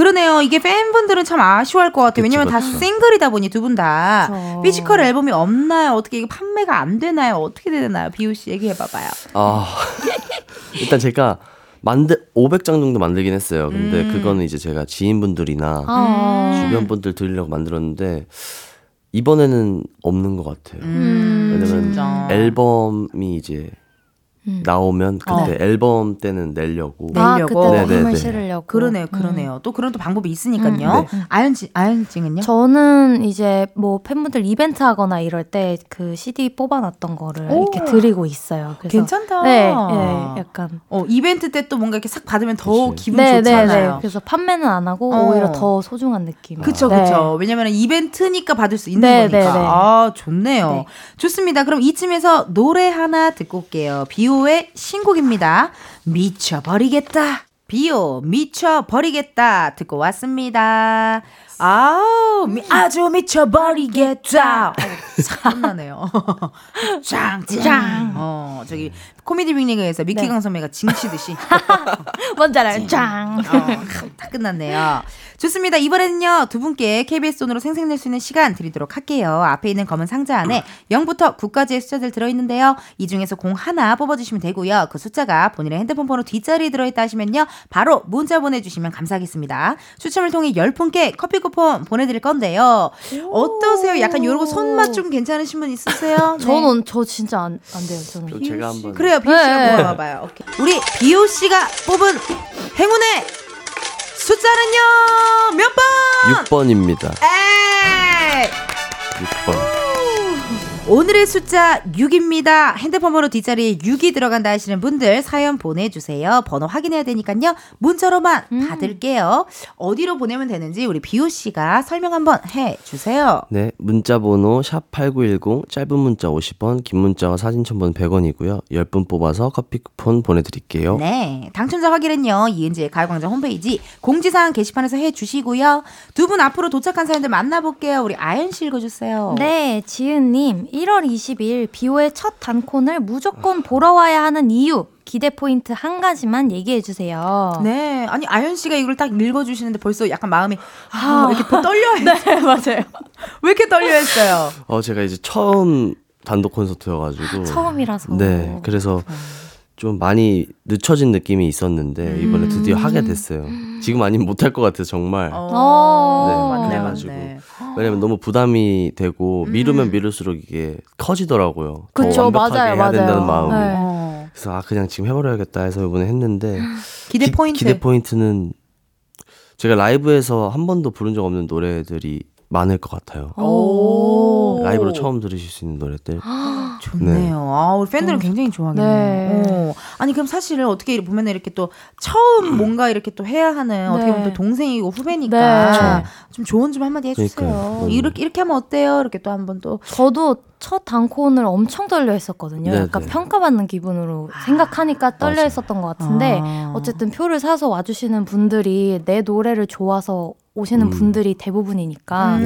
Speaker 1: 그러네요. 이게 팬분들은 참 아쉬워할 것 같아요. 왜냐면 다. 싱글이다 보니 두 분 다.
Speaker 5: 그쵸.
Speaker 1: 피지컬 앨범이 없나요? 어떻게 이게 판매가 안 되나요? 어떻게 되나요? 비오 씨 얘기해 봐봐요.
Speaker 6: 아 일단 제가 만들 500장 정도 만들긴 했어요. 근데
Speaker 1: 음.
Speaker 6: 그거는 이제 제가 지인분들이나
Speaker 5: 아.
Speaker 6: 주변 분들 드리려고 만들었는데 이번에는 없는 것 같아요.
Speaker 1: 음,
Speaker 6: 왜냐면
Speaker 1: 진짜.
Speaker 6: 앨범이 이제
Speaker 5: 음.
Speaker 6: 나오면 그때 앨범 때는 내려고
Speaker 1: 네.
Speaker 5: 아,
Speaker 1: 내려고.
Speaker 5: 그때
Speaker 6: 네네네.
Speaker 5: 꿈을 실으려고.
Speaker 1: 그러네요,
Speaker 5: 음.
Speaker 1: 그러네요. 또 그런 또 방법이 있으니까요.
Speaker 6: 네.
Speaker 1: 아연지, 아연징은요?
Speaker 5: 저는 이제 뭐 팬분들 이벤트 하거나 이럴 때 그 CD 뽑아놨던 거를
Speaker 1: 오.
Speaker 5: 이렇게 드리고 있어요. 그래서
Speaker 1: 괜찮다.
Speaker 5: 네, 네, 약간
Speaker 1: 어, 이벤트 때 또 뭔가 이렇게 싹 받으면 더
Speaker 6: 그치.
Speaker 1: 기분
Speaker 5: 네, 네,
Speaker 1: 좋잖아요.
Speaker 5: 네. 그래서 판매는 안 하고
Speaker 1: 어.
Speaker 5: 오히려 더 소중한 느낌.
Speaker 1: 그쵸,
Speaker 5: 네.
Speaker 1: 그쵸. 왜냐면 이벤트니까 받을 수 있는
Speaker 5: 네,
Speaker 1: 거니까.
Speaker 5: 네, 네.
Speaker 1: 아, 좋네요.
Speaker 5: 네.
Speaker 1: 좋습니다. 그럼 이쯤에서 노래 하나 듣고 올게요. 비오 의 신곡입니다. 미쳐버리겠다. 비오, 미쳐버리겠다. 듣고 왔습니다. 아우, 미, 아주 미쳐버리겠다. 어, 땀나네요. 짱, 짱. 어, 저기, 코미디 빅리그에서 미키
Speaker 5: 네.
Speaker 1: 강선배가 징치듯이.
Speaker 5: 뭔지 알아요? 짱.
Speaker 1: 어, 다 끝났네요. 좋습니다. 이번에는요, 두 분께 KBS 돈으로 생생낼 수 있는 시간 드리도록 할게요. 앞에 있는 검은 상자 안에 0부터 9까지의 숫자들 들어있는데요. 이 중에서 공 하나 뽑아주시면 되고요. 그 숫자가 본인의 핸드폰 번호 뒷자리에 들어있다 하시면요. 바로 문자 보내주시면 감사하겠습니다. 추첨을 통해 10분께 커피 쿠폰 보내드릴 건데요. 어떠세요? 약간 요러고 손맛 좀 괜찮으신 분 있으세요? 네.
Speaker 5: 저는 저 진짜 안, 안 돼요. 저는.
Speaker 6: 제가 한번
Speaker 1: 그래요, 비오 씨가
Speaker 5: 네.
Speaker 1: 뽑아봐요. 오케이. 우리 비오 씨가 뽑은 행운의 숫자는요 몇 번?
Speaker 6: 6번입니다.
Speaker 1: 에이!
Speaker 6: 6번.
Speaker 1: 오늘의 숫자 6입니다. 핸드폰 번호 뒷자리에 6이 들어간다 하시는 분들 사연 보내주세요. 번호 확인해야 되니까요. 문자로만 받을게요. 어디로 보내면 되는지 우리 비오 씨가 설명 한번 해주세요.
Speaker 6: 네, 문자 번호 샵 8910 짧은 문자 50원, 긴 문자와 사진 첨부는 100원이고요. 10분 뽑아서 커피 쿠폰 보내 드릴게요.
Speaker 1: 네. 당첨자 확인은요, 이은지의 가요광장 홈페이지 공지사항 게시판에서 해주시고요. 두 분 앞으로 도착한 사연들 만나볼게요. 우리 아연 씨 읽어주세요.
Speaker 5: 네, 지은님, 1월 20일 비오의 첫 단콘을 무조건 보러 와야 하는 이유, 기대 포인트 한 가지만 얘기해 주세요.
Speaker 1: 네. 아니, 아연 씨가 이걸 딱 읽어 주시는데 벌써 약간 마음이, 아, 이렇게 떨려 했어요.
Speaker 5: 네, 맞아요.
Speaker 1: 왜 이렇게 떨려 했어요?
Speaker 6: 어, 제가 이제 처음 단독 콘서트여 가지고.
Speaker 5: 처음이라서.
Speaker 6: 네, 그래서 좀 많이 늦춰진 느낌이 있었는데 이번에 드디어 하게 됐어요. 지금 아니면 못할 것 같아요, 정말.
Speaker 5: 어.
Speaker 6: 네,
Speaker 1: 맞네,
Speaker 6: 그래가지고.
Speaker 1: 맞네.
Speaker 6: 왜냐면 너무 부담이 되고 미루면 미룰수록 이게 커지더라고요. 더
Speaker 5: 그쵸,
Speaker 6: 완벽하게
Speaker 5: 맞아요,
Speaker 6: 해야
Speaker 5: 맞아요.
Speaker 6: 된다는 마음이.
Speaker 5: 네.
Speaker 1: 어.
Speaker 6: 그래서 아 그냥 지금 해버려야겠다 해서 이번에 했는데
Speaker 1: 기대
Speaker 6: 기-
Speaker 1: 포인트.
Speaker 6: 기대 포인트는 제가 라이브에서 한 번도 부른 적 없는 노래들이 많을 것 같아요.
Speaker 1: 오.
Speaker 6: 라이브로 처음 들으실 수 있는 노래들.
Speaker 1: 좋네요. 아, 우리 팬들은 굉장히 좋아하겠네요.
Speaker 5: 네.
Speaker 1: 어. 아니, 그럼 사실 어떻게 보면 이렇게 또 처음 뭔가 이렇게 또 해야 하는 어떻게 보면 또 동생이고 후배니까
Speaker 5: 네.
Speaker 1: 좀 조언 좀 한마디 해주세요.
Speaker 6: 그러니까요. 음.
Speaker 1: 이렇게, 이렇게 하면 어때요? 이렇게 또 한번 또.
Speaker 5: 저도 첫 단콘을 엄청 떨려 했었거든요.
Speaker 6: 네,
Speaker 5: 약간
Speaker 6: 네.
Speaker 5: 평가받는 기분으로 생각하니까 떨려
Speaker 6: 맞아요.
Speaker 5: 했었던 것 같은데
Speaker 1: 아.
Speaker 5: 어쨌든 표를 사서 와주시는 분들이 내 노래를 좋아서 오시는
Speaker 6: 음.
Speaker 5: 분들이 대부분이니까
Speaker 1: 음.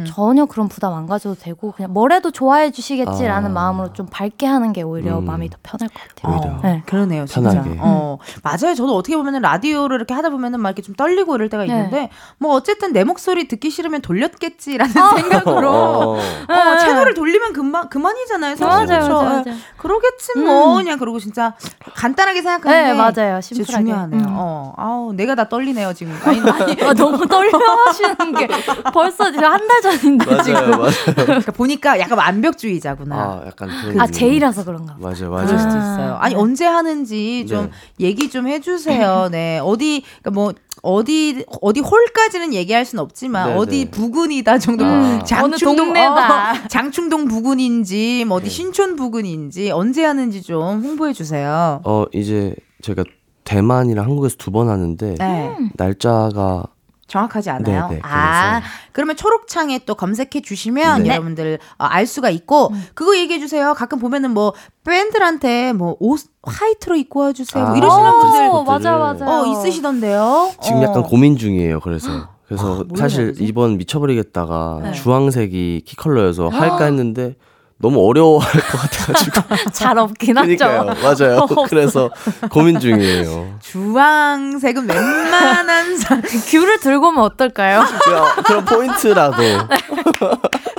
Speaker 1: 음.
Speaker 5: 전혀 그런 부담 안 가져도 되고 그냥 뭐래도 좋아해 주시겠지라는
Speaker 6: 아.
Speaker 5: 마음으로 좀 밝게 하는 게 오히려
Speaker 6: 음.
Speaker 5: 마음이 더 편할 것 같아요.
Speaker 6: 오히려.
Speaker 1: 어,
Speaker 5: 네.
Speaker 1: 그러네요, 진짜.
Speaker 6: 편하게.
Speaker 1: 어, 맞아요. 저도 어떻게 보면은 라디오를 이렇게 하다 보면은 막 이렇게 좀 떨리고 이럴 때가
Speaker 5: 네.
Speaker 1: 있는데, 뭐 어쨌든 내 목소리 듣기 싫으면 돌렸겠지라는 생각으로.
Speaker 6: 어.
Speaker 1: 어, 채널을 돌리면 그만, 그만이잖아요. 사실.
Speaker 5: 맞아요,
Speaker 1: 그쵸?
Speaker 5: 맞아요,
Speaker 1: 예.
Speaker 5: 맞아요.
Speaker 1: 그러겠지, 뭐.
Speaker 5: 음.
Speaker 1: 그냥 그러고 진짜 간단하게 생각하는
Speaker 5: 네,
Speaker 1: 게
Speaker 5: 맞아요.
Speaker 1: 진짜
Speaker 5: 심플하게.
Speaker 1: 중요하네요.
Speaker 5: 음.
Speaker 1: 어, 아우, 내가 다 떨리네요, 지금. 아니, 아니.
Speaker 5: 아, 너무 떨려 하시는 게 벌써 한 달 전 인데
Speaker 6: 맞아요,
Speaker 5: 지금.
Speaker 6: 맞아요.
Speaker 1: 그러니까 보니까 약간 완벽주의자구나.
Speaker 6: 아, 약간 그런
Speaker 5: 아. 제이라서 그런가 봐.
Speaker 6: 맞아요, 맞아요.
Speaker 1: 수도 있어요. 아니
Speaker 5: 네.
Speaker 1: 언제 하는지 좀
Speaker 6: 네.
Speaker 1: 얘기 좀 해주세요. 네 어디 그러니까 뭐 어디 어디 홀까지는 얘기할 순 없지만
Speaker 6: 네,
Speaker 1: 어디
Speaker 6: 네.
Speaker 1: 부근이다 정도.
Speaker 6: 음,
Speaker 1: 장충동
Speaker 5: 어느 동네다.
Speaker 1: 어, 장충동 부근인지 뭐 어디
Speaker 6: 네.
Speaker 1: 신촌 부근인지 언제 하는지 좀 홍보해 주세요.
Speaker 6: 어, 이제 제가 대만이랑 한국에서 두 번 하는데
Speaker 1: 네.
Speaker 6: 날짜가
Speaker 1: 정확하지 않아요.
Speaker 6: 네, 네,
Speaker 1: 아. 그러면 초록창에 또 검색해 주시면
Speaker 6: 네.
Speaker 1: 여러분들 어, 알 수가 있고 그거 얘기해 주세요. 가끔 보면은 뭐 밴들한테 뭐 옷 화이트로 입고 와 주세요. 뭐
Speaker 6: 아,
Speaker 1: 이러시는
Speaker 6: 어,
Speaker 1: 분들
Speaker 5: 어, 맞아, 맞아.
Speaker 1: 어 있으시던데요.
Speaker 6: 지금
Speaker 1: 어.
Speaker 6: 약간 고민 중이에요. 그래서 그래서
Speaker 1: 뭘
Speaker 6: 사실? 이번 미쳐버리겠다가
Speaker 1: 네.
Speaker 6: 주황색이 키 컬러여서 할까 했는데 너무 어려워할 것 같아가지고
Speaker 5: 잘 없긴
Speaker 6: 그러니까요.
Speaker 5: 하죠.
Speaker 6: 맞아요. 그래서 고민 중이에요.
Speaker 1: 주황색은 웬만한 사
Speaker 5: 귤을 들고 오면 어떨까요?
Speaker 6: 그냥 그런 포인트라도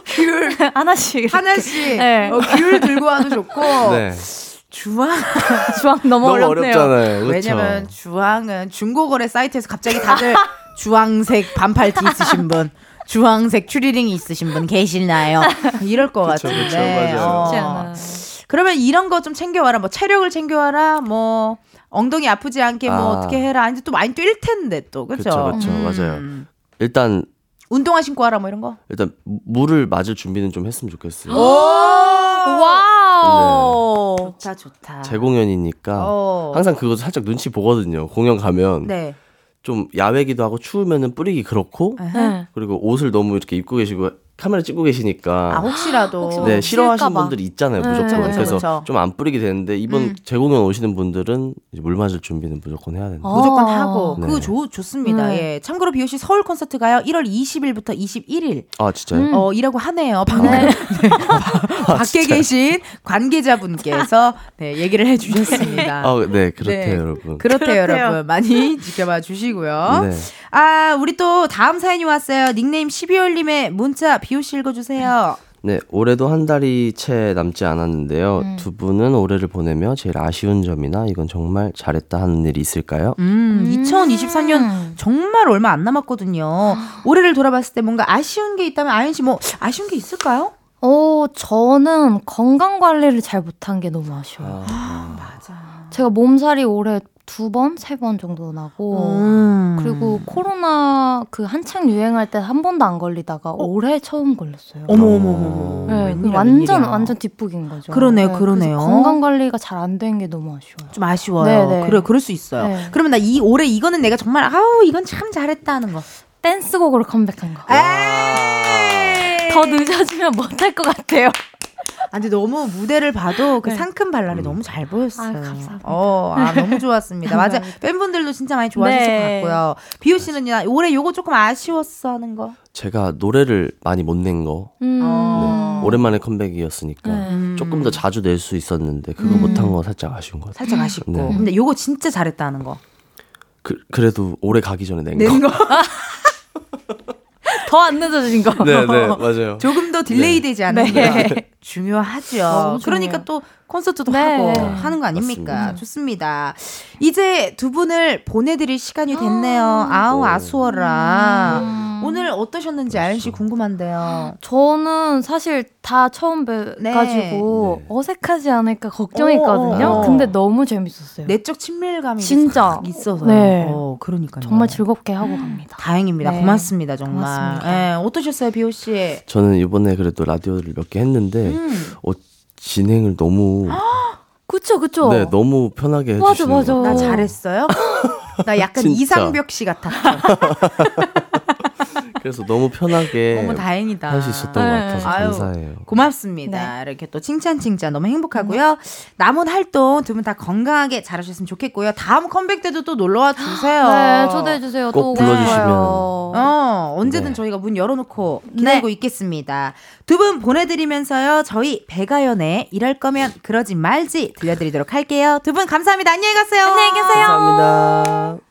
Speaker 1: 귤
Speaker 5: 하나씩. 이렇게.
Speaker 1: 하나씩
Speaker 5: 네.
Speaker 1: 어, 귤 들고 와도 좋고
Speaker 6: 네.
Speaker 1: 주황
Speaker 5: 주황 너무,
Speaker 6: 너무
Speaker 5: 어렵네요.
Speaker 6: 어렵잖아요. 그렇죠?
Speaker 1: 왜냐면 주황은 중고거래 사이트에서 갑자기 다들 주황색 반팔 티 있으신 분 주황색 추리링이 있으신 분 계시나요? 이럴 것
Speaker 6: 그쵸,
Speaker 1: 같은데.
Speaker 6: 그쵸, 맞아요.
Speaker 1: 어. 그러면 이런 거 좀 챙겨와라. 뭐 체력을 챙겨와라. 뭐 엉덩이 아프지 않게 뭐
Speaker 6: 아.
Speaker 1: 어떻게 해라. 이제 또 많이 뛸 텐데 또 그렇죠.
Speaker 6: 그쵸, 그쵸, 맞아요. 일단
Speaker 1: 운동화 신고 와라 뭐 이런 거.
Speaker 6: 일단 물을 맞을 준비는 좀 했으면 좋겠어요.
Speaker 5: 와우.
Speaker 1: 좋다 좋다.
Speaker 6: 제 공연이니까
Speaker 1: 어.
Speaker 6: 항상 그거 살짝 눈치 보거든요. 공연 가면
Speaker 1: 네.
Speaker 6: 좀 야외기도 하고 추우면은 뿌리기 그렇고
Speaker 5: 네.
Speaker 6: 그리고 옷을 너무 이렇게 입고 계시고 카메라 찍고 계시니까
Speaker 1: 아 혹시라도
Speaker 5: 혹시
Speaker 6: 네 싫어하시는. 분들이 있잖아요
Speaker 5: 네,
Speaker 6: 무조건
Speaker 1: 그쵸,
Speaker 6: 그래서
Speaker 1: 그쵸.
Speaker 6: 좀 안 뿌리게 되는데 이번
Speaker 1: 음.
Speaker 6: 재공연 오시는 분들은 이제 물 맞을 준비는 무조건 해야 된다.
Speaker 5: 어.
Speaker 1: 무조건
Speaker 5: 아.
Speaker 1: 하고
Speaker 6: 네.
Speaker 1: 그거 좋 좋습니다.
Speaker 5: 네.
Speaker 1: 예. 참고로 비오 씨 서울 콘서트 가요. 1월 20일부터 21일.
Speaker 6: 아 진짜요?
Speaker 5: 음.
Speaker 1: 어, 이라고 하네요. 방금
Speaker 5: 네.
Speaker 1: 네. 밖에 계신 관계자분께서 네, 얘기를 해주셨습니다.
Speaker 6: 아, 네 그렇대요
Speaker 1: 네.
Speaker 6: 여러분.
Speaker 1: 그렇대요,
Speaker 5: 그렇대요.
Speaker 1: 여러분. 많이 지켜봐 주시고요.
Speaker 6: 네.
Speaker 1: 아, 우리 또 다음 사연이 왔어요. 닉네임 12월님의 문자 비오 씨 읽어주세요.
Speaker 6: 네, 올해도 한 달이 채 남지 않았는데요.
Speaker 5: 음.
Speaker 6: 두 분은 올해를 보내며 제일 아쉬운 점이나 이건 정말 잘했다 하는 일이 있을까요?
Speaker 1: 음, 2024년
Speaker 5: 음.
Speaker 1: 정말 얼마 안 남았거든요. 올해를 돌아봤을 때 뭔가 아쉬운 게 있다면 아연 씨뭐 아쉬운 게 있을까요?
Speaker 5: 어, 저는 건강 관리를 잘 못한 게 너무 아쉬워요.
Speaker 1: 맞아.
Speaker 5: 제가 몸살이 올해 두 번, 세 번 정도 나고
Speaker 1: 음.
Speaker 5: 그리고 코로나 그 한창 유행할 때 한 번도 안 걸리다가 올해 처음 걸렸어요.
Speaker 1: 어머 어머 어머.
Speaker 5: 네,
Speaker 1: 웬일이야,
Speaker 5: 완전
Speaker 1: 웬일이야.
Speaker 5: 완전 뒷북인 거죠.
Speaker 1: 그러네요,
Speaker 5: 네,
Speaker 1: 그러네요.
Speaker 5: 건강 관리가 잘 안 된 게 너무 아쉬워요.
Speaker 1: 좀 아쉬워요.
Speaker 5: 네, 네.
Speaker 1: 그래, 그럴 수 있어요.
Speaker 5: 네.
Speaker 1: 그러면 나 이 올해 이거는 내가 정말 아우 이건 참 잘했다 하는 거.
Speaker 5: 댄스곡으로 컴백한 거.
Speaker 1: 에이.
Speaker 5: 더 늦어지면 못할 것 같아요.
Speaker 1: 아, 근데 너무 무대를 봐도 그
Speaker 5: 네.
Speaker 1: 상큼 발랄이 너무 잘 보였어요.
Speaker 5: 아유, 감사합니다.
Speaker 1: 어, 아, 너무 좋았습니다. 맞아.
Speaker 5: 감사합니다.
Speaker 1: 팬분들도 진짜 많이 좋아하실
Speaker 5: 네.
Speaker 1: 것 같고요. 비오 씨는요, 올해 요거 조금 아쉬웠어 하는 거.
Speaker 6: 제가 노래를 많이 못 낸 거.
Speaker 5: 음.
Speaker 1: 어.
Speaker 6: 네, 오랜만에 컴백이었으니까
Speaker 5: 네.
Speaker 6: 조금 더 자주 낼 수 있었는데 그거
Speaker 1: 음.
Speaker 6: 못한 거 살짝 아쉬운 것 같아요.
Speaker 1: 살짝 아쉽고.
Speaker 6: 네.
Speaker 1: 근데 요거 진짜 잘했다 하는 거.
Speaker 6: 그, 그래도 올해 가기 전에 낸
Speaker 1: 낸
Speaker 6: 거.
Speaker 1: 거.
Speaker 5: 더 안 늦어진 거.
Speaker 6: 네, 네, 맞아요.
Speaker 1: 조금 더 딜레이 되지 않는
Speaker 5: 네.
Speaker 1: 게 중요하죠.
Speaker 5: 너무
Speaker 1: 그러니까. 또 콘서트도
Speaker 5: 네.
Speaker 1: 하고 하는 거 아닙니까?
Speaker 6: 맞습니다.
Speaker 1: 좋습니다. 이제 두 분을 보내드릴 시간이 됐네요. 아우
Speaker 6: 오.
Speaker 1: 아쉬워라.
Speaker 5: 음.
Speaker 1: 오늘 어떠셨는지 아연 씨 궁금한데요.
Speaker 5: 저는 사실 다 처음
Speaker 1: 네.
Speaker 5: 뵈가지고
Speaker 6: 네.
Speaker 5: 어색하지 않을까 걱정했거든요.
Speaker 1: 어, 어, 어.
Speaker 5: 근데 너무 재밌었어요.
Speaker 1: 내적 친밀감이
Speaker 5: 진짜.
Speaker 1: 싹 있어서
Speaker 5: 네.
Speaker 1: 어, 그러니까요.
Speaker 5: 정말 즐겁게 하고 갑니다.
Speaker 1: 다행입니다.
Speaker 5: 네.
Speaker 1: 고맙습니다. 정말.
Speaker 5: 고맙습니다.
Speaker 1: 예, 어떠셨어요, 비오 씨?
Speaker 6: 저는 이번에 그래도 라디오를 몇 개 했는데
Speaker 1: 음.
Speaker 6: 어, 진행을 너무
Speaker 5: 그쵸, 그쵸.
Speaker 6: 네 너무 편하게
Speaker 5: 맞아,
Speaker 6: 해주시는
Speaker 5: 맞아.
Speaker 6: 것
Speaker 1: 나. 잘했어요? 나 약간. 이상벽 씨 같았죠.
Speaker 6: 그래서 너무 편하게
Speaker 1: 너무 다행이다.
Speaker 6: 할 수 있었던 것
Speaker 5: 네.
Speaker 6: 같아서
Speaker 1: 아유,
Speaker 6: 감사해요.
Speaker 1: 고맙습니다. 이렇게 또 칭찬 칭찬 너무 행복하고요. 남은 활동 두 분 다 건강하게 잘하셨으면 좋겠고요. 다음 컴백 때도 또 놀러와 주세요.
Speaker 5: 네, 초대해 주세요. 꼭또
Speaker 6: 불러주시면.
Speaker 5: 어,
Speaker 1: 언제든
Speaker 6: 네.
Speaker 1: 저희가 문 열어놓고 기다리고 있겠습니다. 두 분 보내드리면서요. 저희 백아연의 이럴 거면 그러지 말지 들려드리도록 할게요. 두 분 감사합니다. 안녕히 가세요.
Speaker 5: 안녕히 계세요.
Speaker 6: 감사합니다.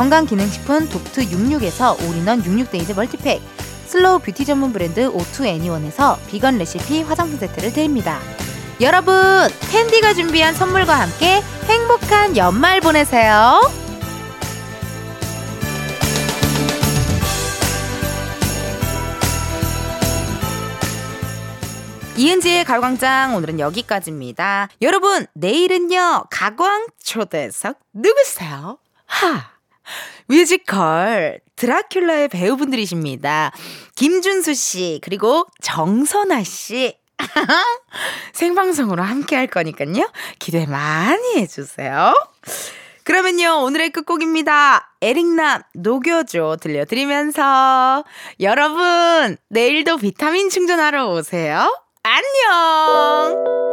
Speaker 1: 건강기능식품 독트 66에서 올인원 66데이즈 멀티팩, 슬로우 뷰티 전문 브랜드 오투 애니원에서 비건 레시피 화장품 세트를 드립니다. 여러분, 텐디가 준비한 선물과 함께 행복한 연말 보내세요. 이은지의 가광장 오늘은 여기까지입니다. 여러분 내일은요 가광 초대석 누구세요? 하 뮤지컬 드라큘라의 배우분들이십니다. 김준수 씨 그리고 정선아 씨 생방송으로 함께 할 거니까요 기대 많이 해주세요. 그러면요 오늘의 끝곡입니다. 에릭남 녹여줘 들려드리면서 여러분 내일도 비타민 충전하러 오세요. 안녕.